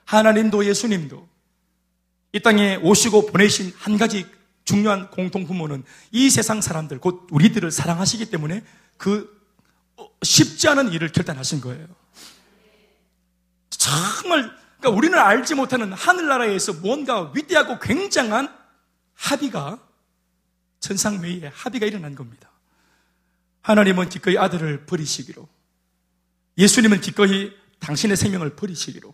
하나님도 예수님도 이 땅에 오시고 보내신 한 가지 중요한 공통부모는 이 세상 사람들, 곧 우리들을 사랑하시기 때문에 그 쉽지 않은 일을 결단하신 거예요. 정말 그러니까 우리는 알지 못하는 하늘나라에서 뭔가 위대하고 굉장한 합의가 천상매의 합의가 일어난 겁니다. 하나님은 기꺼이 아들을 버리시기로 예수님은 기꺼이 당신의 생명을 버리시기로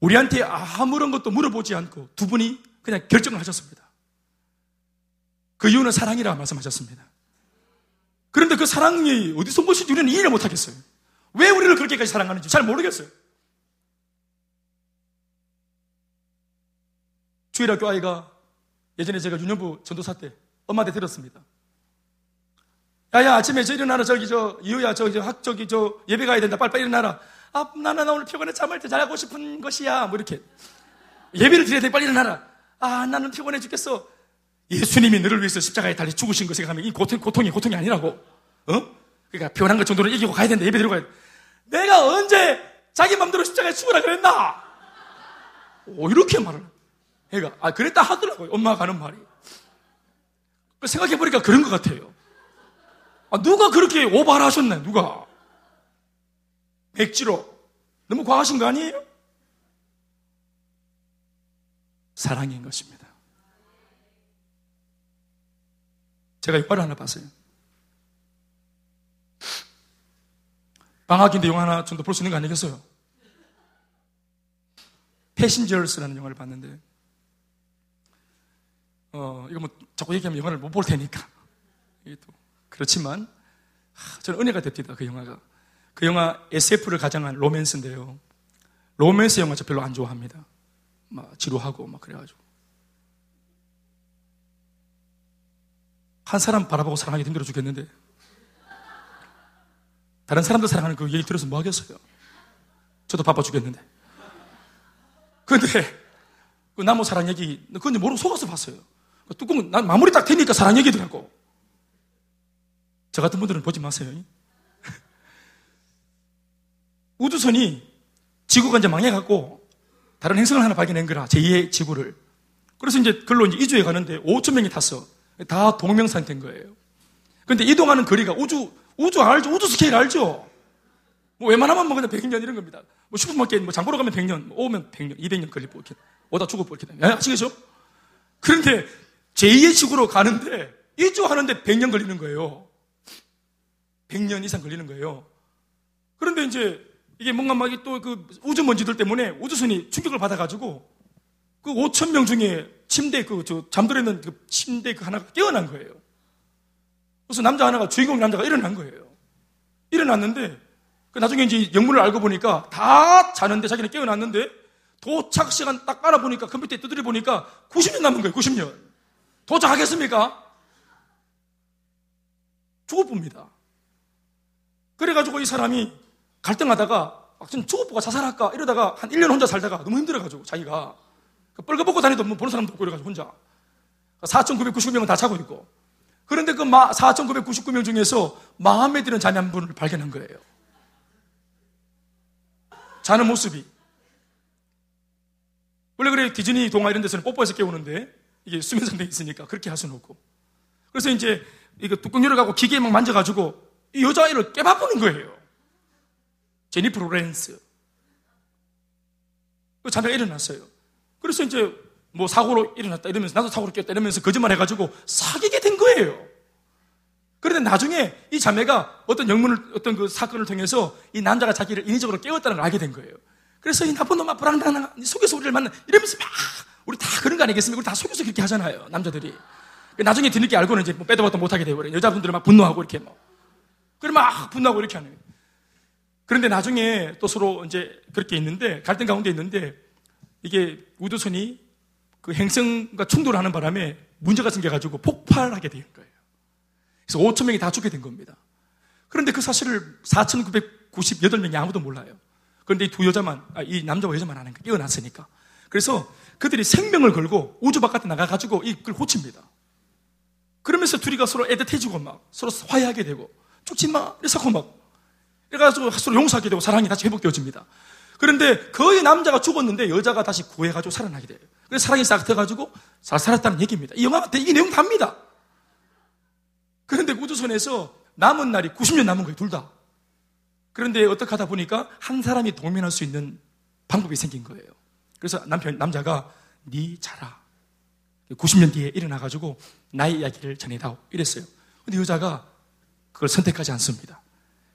우리한테 아무런 것도 물어보지 않고 두 분이 그냥 결정을 하셨습니다. 그 이유는 사랑이라 말씀하셨습니다. 그런데 그 사랑이 어디서 무엇인지 우리는 이해를 못하겠어요. 왜 우리를 그렇게까지 사랑하는지 잘 모르겠어요. 주일학교 아이가 예전에 제가 유년부 전도사 때 엄마한테 들었습니다. 야야 아침에 저 일어나라 저기 저 이유야 저기 학 저기 저 예배 가야 된다 빨리빨리 일어나라. 아 나는 오늘 피곤해 잠을 더 자고 싶은 것이야 뭐 이렇게 예배를 드려야 돼 빨리 일어나라. 아 나는 피곤해 죽겠어. 예수님이 너를 위해서 십자가에 달려 죽으신 거 생각하면 이 고통, 고통이 고통이 아니라고. 어? 그러니까 피곤한 것 정도로 이기고 가야 된다. 예배 드리고 가야 돼. 내가 언제 자기 맘대로 십자가에 죽으라 그랬나? 오, 이렇게 말을. 애가, 아, 그랬다 하더라고요. 엄마가 하는 말이. 생각해보니까 그런 것 같아요. 아, 누가 그렇게 오바를 하셨나, 누가? 백지로. 너무 과하신 거 아니에요? 사랑인 것입니다. 제가 영화를 하나 봤어요. 방학인데 영화 하나 정도 볼수 있는 거 아니겠어요? 패신저스라는 영화를 봤는데, 어, 이거 뭐 자꾸 얘기하면 영화를 못 볼 테니까. 이게 또, 그렇지만, 하, 저는 은혜가 됩니다, 그 영화가. 그 영화 SF를 가장한 로맨스인데요. 로맨스 영화 저 별로 안 좋아합니다. 막 지루하고 막 그래가지고. 한 사람 바라보고 사랑하기 힘들어 죽겠는데 다른 사람들 사랑하는 그 얘기 들어서 뭐 하겠어요? 저도 바빠 죽겠는데. 근데 그 남녀 사랑 얘기 그건 모르고 속아서 봤어요. 그 뚜껑 난 마무리 딱 되니까 사랑 얘기더라고. 저 같은 분들은 보지 마세요. *laughs* 우주선이 지구가 이제 망해갖고 다른 행성을 하나 발견한 거라 제2의 지구를. 그래서 이제 글로 이제 이주해 가는데 5천 명이 탔어. 다 동면 상태인 거예요. 근데 이동하는 거리가 우주, 우주 알죠? 우주 스케일 알죠? 뭐 웬만하면 뭐 그냥 100년 이런 겁니다. 뭐 슈퍼마켓, 뭐 장보러 가면 100년, 뭐 오면 100년, 200년 걸리고 이렇게 오다 죽어고 이렇게. 예, 아시겠죠? 그런데 제2의 지구로 가는데 이주하는데 100년 걸리는 거예요. 100년 이상 걸리는 거예요. 그런데 이제 이게 뭔가 막 또 그 우주 먼지들 때문에 우주선이 충격을 받아가지고 그 5천 명 중에 침대 그 저 잠들어 있는 그 침대 그 하나가 깨어난 거예요. 그래서 남자 하나가 주인공 남자가 일어난 거예요. 일어났는데 그 나중에 이제 영문을 알고 보니까 다 자는데 자기는 깨어났는데 도착 시간 딱 깔아보니까 컴퓨터에 두드려 보니까 90년 남은 거예요. 90년. 도착하겠습니까? 죽어봅니다. 그래가지고 이 사람이 갈등하다가 좀 죽어보고 자살할까 이러다가 한 1년 혼자 살다가 너무 힘들어가지고 자기가 그 뻘거벗고 다니도 뭐 보는 사람도 없고 이래가지고 혼자. 4,999명은 다 자고 있고. 그런데 그 4,999명 중에서 마음에 드는 자녀 한 분을 발견한 거예요. 자는 모습이. 원래 그래 디즈니 동화 이런 데서는 뽀뽀해서 깨우는데 이게 수면 상태에 있으니까 그렇게 할 수는 없고. 그래서 이제 이거 뚜껑 열어가고 기계에 막 만져가지고 이 여자아이를 깨바꾸는 거예요. 제니프 로렌스. 그 자녀가 일어났어요. 그래서 이제 뭐 사고로 일어났다 이러면서 나도 사고로 꼈다 이러면서 거짓말 해가지고 사귀게 된 거예요. 그런데 나중에 이 자매가 어떤 영문을, 어떤 그 사건을 통해서 이 남자가 자기를 인위적으로 깨웠다는 걸 알게 된 거예요. 그래서 이 나쁜 놈아 불안당한 속여서 우리를 만나 이러면서 막 우리 다 그런 거 아니겠습니까? 우리 다 속여서 그렇게 하잖아요. 남자들이. 나중에 뒤늦게 알고는 이제 뭐 빼도 박도 못하게 되버려요. 여자분들은 막 분노하고 이렇게 뭐. 그래 막 분노하고 이렇게 하는 거예요. 그런데 나중에 또 서로 이제 그렇게 있는데 갈등 가운데 있는데 이게 우주선이 그 행성과 충돌하는 바람에 문제가 생겨가지고 폭발하게 된 거예요. 그래서 5천 명이 다 죽게 된 겁니다. 그런데 그 사실을 4,998명이 아무도 몰라요. 그런데 이 두 여자만, 아, 이 남자와 여자만 아는 거예요. 깨어났으니까. 그래서 그들이 생명을 걸고 우주 바깥에 나가가지고 이걸 고칩니다. 그러면서 둘이가 서로 애틋해지고 막 서로 화해하게 되고 죽지 마! 이래서 막 이래가지고 서로 용서하게 되고 사랑이 다시 회복되어집니다. 그런데 거의 남자가 죽었는데 여자가 다시 구해가지고 살아나게 돼요. 그래서 사랑이 싹 터가지고 잘 살았다는 얘기입니다. 이 영화가 이 내용 답니다. 그런데 우주선에서 남은 날이 90년 남은 거예요, 둘 다. 그런데 어떻게 하다 보니까 한 사람이 동면할 수 있는 방법이 생긴 거예요. 그래서 남편, 남자가 네 자라. 90년 뒤에 일어나가지고 나의 이야기를 전해다오. 이랬어요. 근데 여자가 그걸 선택하지 않습니다.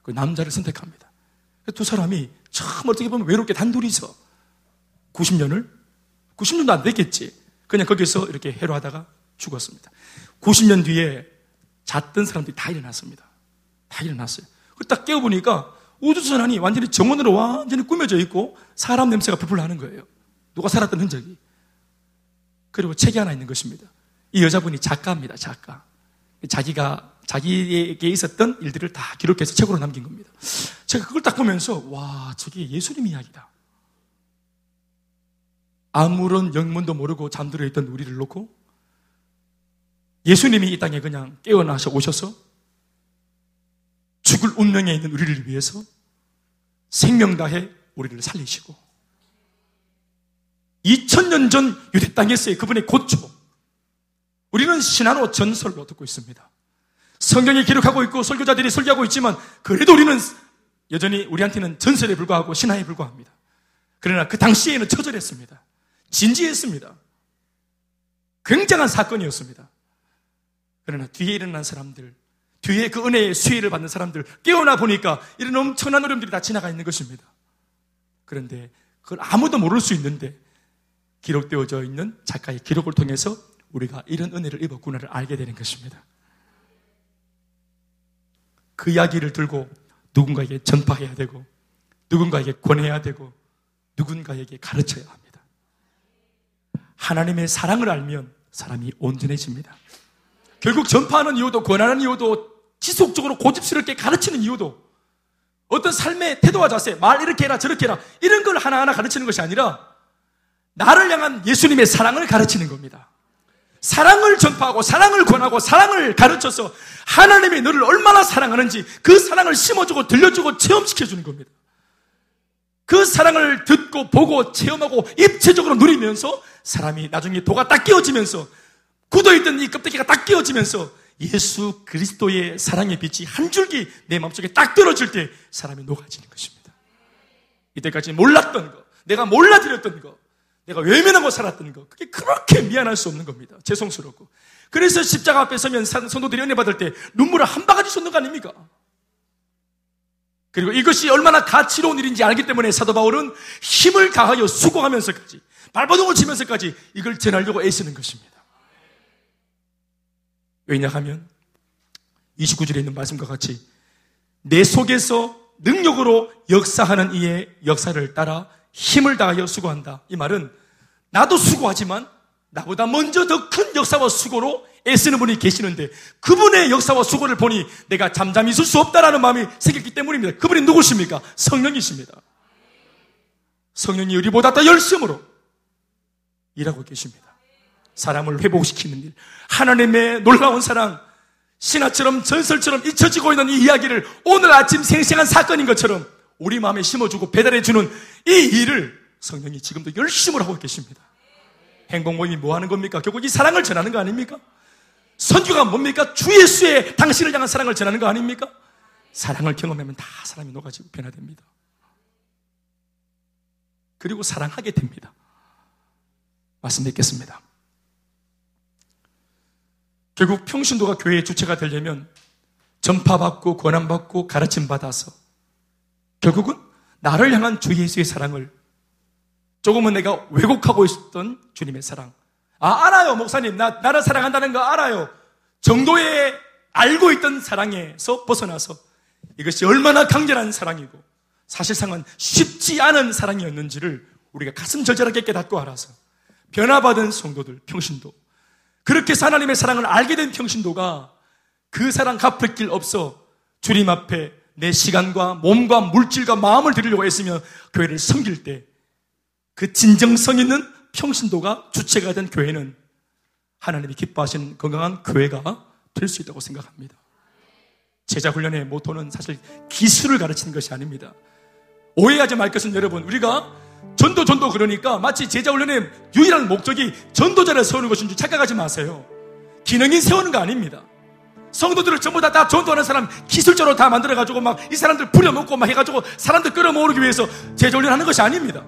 그 남자를 선택합니다. 두 사람이 참 어떻게 보면 외롭게 단둘이서 90년을 90년도 안 됐겠지. 그냥 거기서 이렇게 해로하다가 죽었습니다. 90년 뒤에 잤던 사람들이 다 일어났습니다. 다 일어났어요. 딱 깨워보니까 우주선안이 완전히 정원으로 완전히 꾸며져 있고 사람 냄새가 풀풀 나는 거예요. 누가 살았던 흔적이. 그리고 책이 하나 있는 것입니다. 이 여자분이 작가입니다, 작가. 자기가, 자기에게 있었던 일들을 다 기록해서 책으로 남긴 겁니다. 제가 그걸 딱 보면서, 와, 저게 예수님 이야기다. 아무런 영문도 모르고 잠들어 있던 우리를 놓고 예수님이 이 땅에 그냥 깨어나셔 오셔서 죽을 운명에 있는 우리를 위해서 생명 다해 우리를 살리시고 2000년 전 유대 땅에서의 그분의 고초 우리는 신화로 전설로 듣고 있습니다. 성경이 기록하고 있고 설교자들이 설교하고 있지만 그래도 우리는 여전히 우리한테는 전설에 불과하고 신화에 불과합니다. 그러나 그 당시에는 처절했습니다. 진지했습니다. 굉장한 사건이었습니다. 그러나 뒤에 일어난 사람들, 뒤에 그 은혜의 수혜를 받는 사람들 깨어나 보니까 이런 엄청난 어려움들이 다 지나가 있는 것입니다. 그런데 그걸 아무도 모를 수 있는데 기록되어져 있는 작가의 기록을 통해서 우리가 이런 은혜를 입었구나를 알게 되는 것입니다. 그 이야기를 들고 누군가에게 전파해야 되고 누군가에게 권해야 되고 누군가에게 가르쳐야 합니다. 하나님의 사랑을 알면 사람이 온전해집니다. 결국 전파하는 이유도 권하는 이유도 지속적으로 고집스럽게 가르치는 이유도 어떤 삶의 태도와 자세, 말 이렇게 해라 저렇게 해라 이런 걸 하나하나 가르치는 것이 아니라 나를 향한 예수님의 사랑을 가르치는 겁니다. 사랑을 전파하고 사랑을 권하고 사랑을 가르쳐서 하나님이 너를 얼마나 사랑하는지 그 사랑을 심어주고 들려주고 체험시켜주는 겁니다. 그 사랑을 듣고 보고 체험하고 입체적으로 누리면서 사람이 나중에 도가 딱 끼워지면서 굳어있던 이 껍데기가 딱 끼워지면서 예수 그리스도의 사랑의 빛이 한 줄기 내 마음속에 딱 떨어질 때 사람이 녹아지는 것입니다. 이때까지 몰랐던 거, 내가 몰라드렸던 거, 내가 외면하고 살았던 거, 그게 그렇게 미안할 수 없는 겁니다. 죄송스럽고. 그래서 십자가 앞에 서면 성도들이 은혜 받을 때 눈물을 한 바가지 쏟는 거 아닙니까? 그리고 이것이 얼마나 가치로운 일인지 알기 때문에 사도 바울은 힘을 다하여 수고하면서까지 발버둥을 치면서까지 이걸 전하려고 애쓰는 것입니다. 왜냐 하면 29절에 있는 말씀과 같이 내 속에서 능력으로 역사하는 이의 역사를 따라 힘을 다하여 수고한다. 이 말은 나도 수고하지만 나보다 먼저 더 큰 역사와 수고로 애쓰는 분이 계시는데 그분의 역사와 수고를 보니 내가 잠잠히 있을 수 없다라는 마음이 생겼기 때문입니다. 그분이 누구십니까? 성령이십니다. 성령이 우리보다 더 열심으로 일하고 계십니다. 사람을 회복시키는 일. 하나님의 놀라운 사랑, 신화처럼 전설처럼 잊혀지고 있는 이 이야기를 오늘 아침 생생한 사건인 것처럼 우리 마음에 심어주고 배달해주는 이 일을 성령이 지금도 열심으로 하고 계십니다. 행복 모임이 뭐 하는 겁니까? 결국 이 사랑을 전하는 거 아닙니까? 선교가 뭡니까? 주 예수의 당신을 향한 사랑을 전하는 거 아닙니까? 사랑을 경험하면 다 사람이 녹아지고 변화됩니다. 그리고 사랑하게 됩니다. 말씀 드리겠습니다. 결국 평신도가 교회의 주체가 되려면 전파받고 권한받고 가르침 받아서 결국은 나를 향한 주 예수의 사랑을 조금은 내가 왜곡하고 있었던 주님의 사랑. 아, 알아요, 목사님. 나, 나를 사랑한다는 거 알아요. 정도의 알고 있던 사랑에서 벗어나서 이것이 얼마나 강렬한 사랑이고 사실상은 쉽지 않은 사랑이었는지를 우리가 가슴 절절하게 깨닫고 알아서 변화받은 성도들, 평신도. 그렇게 하나님의 사랑을 알게 된 평신도가 그 사랑 갚을 길 없어 주님 앞에 내 시간과 몸과 물질과 마음을 드리려고 했으며 교회를 섬길 때 그 진정성 있는 평신도가 주체가 된 교회는 하나님이 기뻐하시는 건강한 교회가 될 수 있다고 생각합니다. 제자 훈련의 모토는 사실 기술을 가르치는 것이 아닙니다. 오해하지 말 것은 여러분, 우리가 전도 전도 그러니까 마치 제자 훈련의 유일한 목적이 전도자를 세우는 것인 줄 착각하지 마세요. 기능이 세우는 거 아닙니다. 성도들을 전부 다, 다 전도하는 사람 기술적으로 다 만들어가지고 막 이 사람들 부려놓고 막 해가지고 사람들 끌어모으기 위해서 재조련 하는 것이 아닙니다.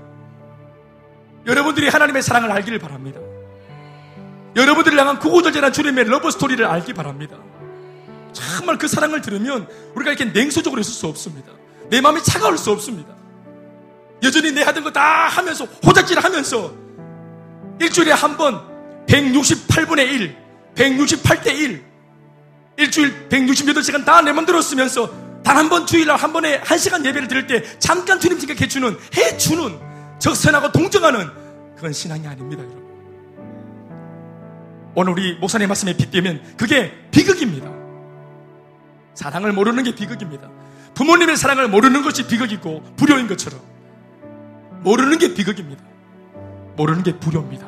여러분들이 하나님의 사랑을 알기를 바랍니다. 여러분들을 향한 구구절절한 주님의 러브 스토리를 알기 바랍니다. 정말 그 사랑을 들으면 우리가 이렇게 냉소적으로 있을 수 없습니다. 내 마음이 차가울 수 없습니다. 여전히 내 하던 거 다 하면서 호작질 하면서 일주일에 한 번 168분의 1, 168대 1, 일주일 168시간 다 내 맘대로 쓰면서 단 한 번 주일날 한 번에 한 시간 예배를 드릴 때 잠깐 주님 생각해주는, 해주는, 적선하고 동정하는 그건 신앙이 아닙니다, 여러분. 오늘 우리 목사님 말씀에 빗대면 그게 비극입니다. 사랑을 모르는 게 비극입니다. 부모님의 사랑을 모르는 것이 비극이고 불효인 것처럼 모르는 게 비극입니다. 모르는 게 불효입니다.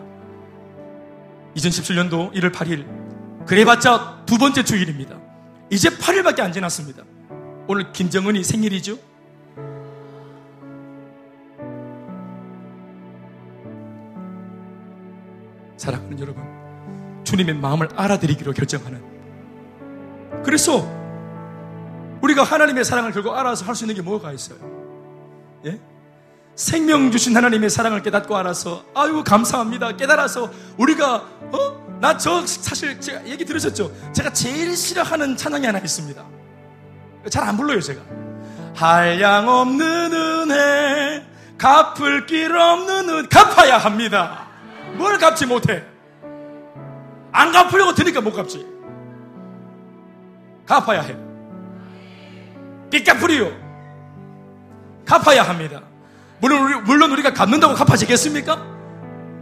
2017년도 1월 8일 그래봤자 두 번째 주일입니다. 이제 8일밖에 안 지났습니다. 오늘 김정은이 생일이죠? 사랑하는 여러분, 주님의 마음을 알아들이기로 결정하는. 그래서 우리가 하나님의 사랑을 결국 알아서 할 수 있는 게 뭐가 있어요? 예? 생명 주신 하나님의 사랑을 깨닫고 알아서 아유 감사합니다 깨달아서 우리가 어? 나 저 사실 제가 얘기 들으셨죠? 제가 제일 싫어하는 찬양이 하나 있습니다. 잘 안 불러요 제가. 한량 없는 은혜 갚을 길 없는 은 갚아야 합니다. 뭘 갚지 못해? 안 갚으려고 드니까 못 갚지. 갚아야 해. 빚 갚으리요. 갚아야 합니다. 물론, 우리, 물론 우리가 갚는다고 갚아지겠습니까?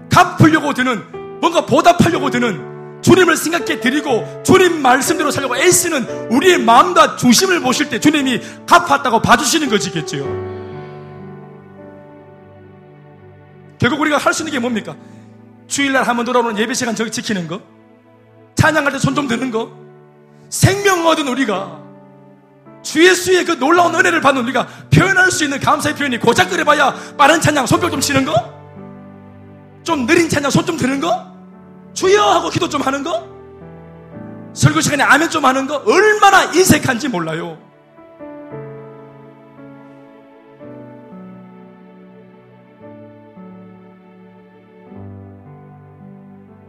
갚으려고 드는, 뭔가 보답하려고 드는 주님을 생각해 드리고 주님 말씀대로 살려고 애쓰는 우리의 마음과 중심을 보실 때 주님이 갚았다고 봐주시는 것이겠지요. 결국 우리가 할 수 있는 게 뭡니까? 주일날 한번 돌아오는 예배 시간 저기 지키는 거, 찬양할 때 손 좀 드는 거, 생명 얻은 우리가 주 예수의 그 놀라운 은혜를 받는 우리가 표현할 수 있는 감사의 표현이 고작 그래봐야 빠른 찬양 손뼉 좀 치는 거? 좀 느린 찬양 손 좀 드는 거? 주여 하고 기도 좀 하는 거? 설교 시간에 아멘 좀 하는 거? 얼마나 인색한지 몰라요.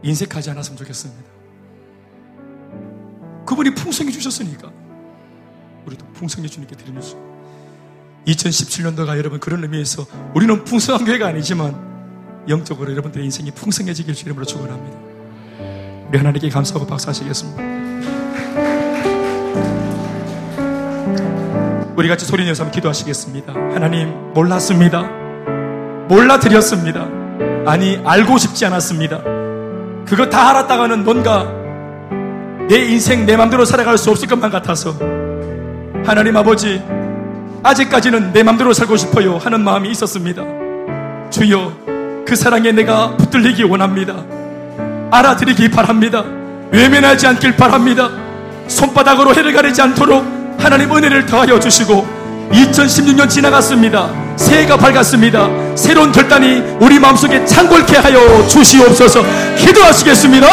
인색하지 않았으면 좋겠습니다. 그분이 풍성히 주셨으니까. 우리도 풍성해 주님께 드리면서 2017년도가 여러분 그런 의미에서 우리는 풍성한 교회가 아니지만 영적으로 여러분들의 인생이 풍성해지길 주님으로 축원합니다. 우리 하나님께 감사하고 박수하시겠습니다. 우리 같이 소리 내서 한번 기도하시겠습니다. 하나님 몰랐습니다. 몰라 드렸습니다. 아니 알고 싶지 않았습니다. 그거 다 알았다가는 뭔가 내 인생 내 맘대로 살아갈 수 없을 것만 같아서 하나님 아버지, 아직까지는 내 맘대로 살고 싶어요 하는 마음이 있었습니다. 주여, 그 사랑에 내가 붙들리기 원합니다. 알아들이기 바랍니다. 외면하지 않길 바랍니다. 손바닥으로 해를 가리지 않도록 하나님 은혜를 더하여 주시고 2016년 지나갔습니다. 새해가 밝았습니다. 새로운 결단이 우리 마음속에 창궐케 하여 주시옵소서 기도하시겠습니다.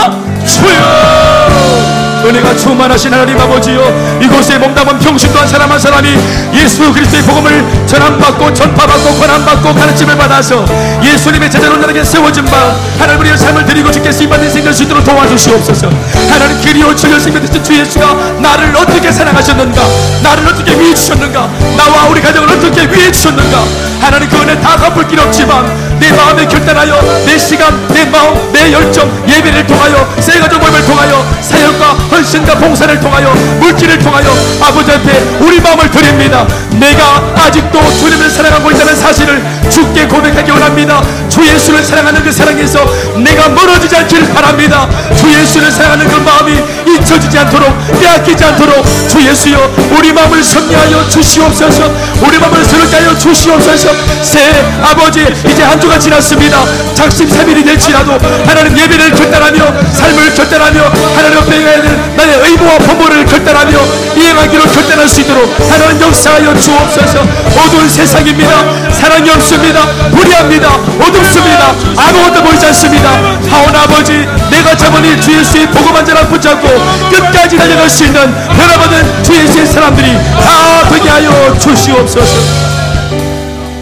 주여! 은혜가 충만하신 하나님 아버지요 이곳에 몸담은 평신도 한 사람 한 사람이 예수 그리스도의 복음을 전함받고 전파받고 권한받고 가르침을 받아서 예수님의 제자로 나에게 세워진 바 하나님 우리의 삶을 드리고 주께 쓰임받는 생을 수 있도록 도와주시옵소서. 하나님 그리워 주 열심히 듣는 주 예수가 나를 어떻게 사랑하셨는가? 나를 어떻게 위해 주셨는가? 나와 우리 가정을 어떻게 위해 주셨는가 하나님 그 은혜 다 갚을 길 없지만 내 마음에 결단하여 내 시간 내 마음 내 열정 예배를 통하여 세가족 모임을 통하여 사역과 헌신과 봉사를 통하여 물질을 통하여 아버지한테 우리 마음을 드립니다. 내가 아직도 주님을 사랑하고 있다는 사실을 주께 고백하기 원합니다. 주 예수를 사랑하는 그 사랑에서 내가 멀어지지 않기를 바랍니다. 주 예수를 사랑하는 그 마음이 잊혀지지 않도록 빼앗기지 않도록 주 예수여 우리 마음을 섭리하여 주시옵소서 우리 마음을 새롭게 하여 주시옵소서 새 아버지 이제 한 주가 지났습니다. 작심 3일이 될지라도 하나님 예배를 결단하며 삶을 결단하며 하나님 앞에 가야 되는 나의 의무와 본보를 결단하며 이행하기로 결단할 수 있도록 하나님 역사하여 주옵소서. 어두운 세상입니다. 사랑이 없습니다. 불의합니다. 어둡습니다. 아무것도 보이지 않습니다. 하온 아버지 내가 저번에 주 예수의 복음한 자를 붙잡고 끝까지 달려갈 수 있는 변화받은 주 예수의 사람들이 다 되게 하여 주시옵소서.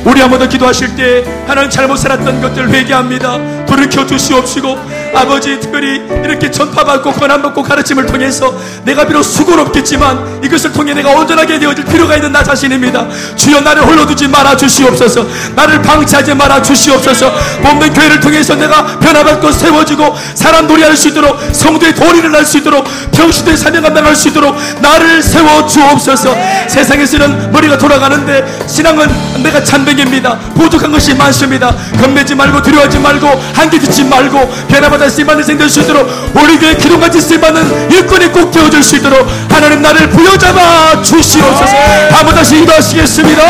우리 한번 더 기도하실 때 하나님 잘못 살았던 것들 회개합니다. 돌이켜 주시옵시고 아버지 특별히 이렇게 전파받고 권한받고 가르침을 통해서 내가 비록 수고롭겠지만 이것을 통해 내가 온전하게 되어질 필요가 있는 나 자신입니다. 주여 나를 홀로 두지 말아 주시옵소서. 나를 방치하지 말아 주시옵소서. 몸된 교회를 통해서 내가 변화받고 세워지고 사람 놀이할 수 있도록 성도의 도리를 할 수 있도록 병신의 사명 감당할 수 있도록 나를 세워 주옵소서. 세상에서는 머리가 돌아가는데 신앙은 내가 찬백입니다. 부족한 것이 많습니다. 겁내지 말고 두려워하지 말고 한계 듣지 말고 변화받아 쓰임받는 생될 수 있도록 우리 교회 기도같이 쓰임받는 일꾼이 꼭 되어줄 수 있도록 하나님 나를 부여잡아 주시옵소서. 한번 다시 기도하시겠습니다.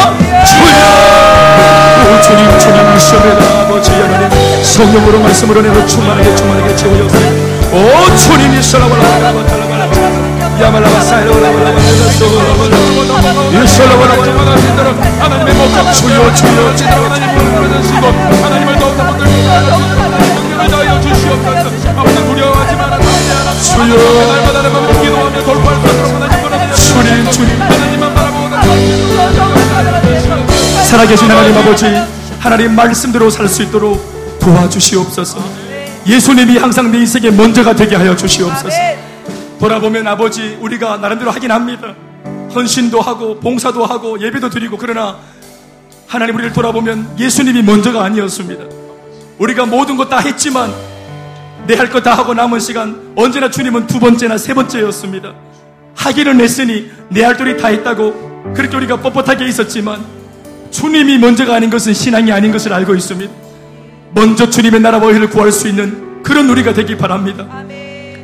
주여, 오 주님, 주님 미시옵니다. 아버지 하나님 성령으로 말씀으로 내가 충만하게 충만하게 채워주세요. 오 붙들고 하여 주님, 주님. 살아계신 하나님 아버지 하나님 말씀대로 살 수 있도록 도와주시옵소서. 예수님이 항상 내 인생의 먼저가 되게 하여 주시옵소서. 돌아보면 아버지 우리가 나름대로 하긴 합니다. 헌신도 하고 봉사도 하고 예배도 드리고 그러나 하나님 우리를 돌아보면 예수님이 먼저가 아니었습니다. 우리가 모든 것 다 했지만 내할것다 하고 남은 시간 언제나 주님은 두 번째나 세 번째였습니다 하기는 했으니 내 할 도리 다 했다고 그렇게 우리가 뻣뻣하게 있었지만 주님이 먼저가 아닌 것은 신앙이 아닌 것을 알고 있습니다. 먼저 주님의 나라와 의를 구할 수 있는 그런 우리가 되기 바랍니다.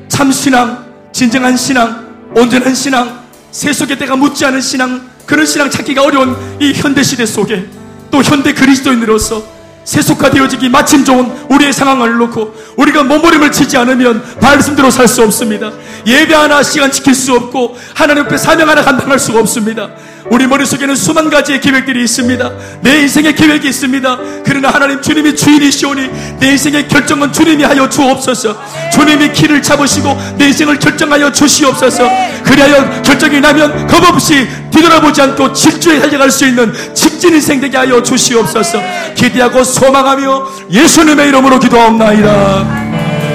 참 신앙, 진정한 신앙, 온전한 신앙, 세속의 때가 묻지 않은 신앙, 그런 신앙 찾기가 어려운 이 현대 시대 속에 또 현대 그리스도인으로서 세속화되어지기 마침 좋은 우리의 상황을 놓고 우리가 몸부림을 치지 않으면 말씀대로 살 수 없습니다. 예배 하나 시간 지킬 수 없고 하나님 앞에 사명 하나 감당할 수가 없습니다. 우리 머릿속에는 수만 가지의 계획들이 있습니다. 내 인생의 계획이 있습니다. 그러나 하나님 주님이 주인이시오니 내 인생의 결정은 주님이 하여 주옵소서. 주님이 키를 잡으시고 내 인생을 결정하여 주시옵소서. 그리하여 결정이 나면 겁없이 뒤돌아보지 않고 질주에 달려갈 수 있는 직진 인생 되게 하여 주시옵소서. 기대하고 소망하며 예수님의 이름으로 기도하옵나이다.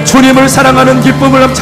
주님을 사랑하는 기쁨을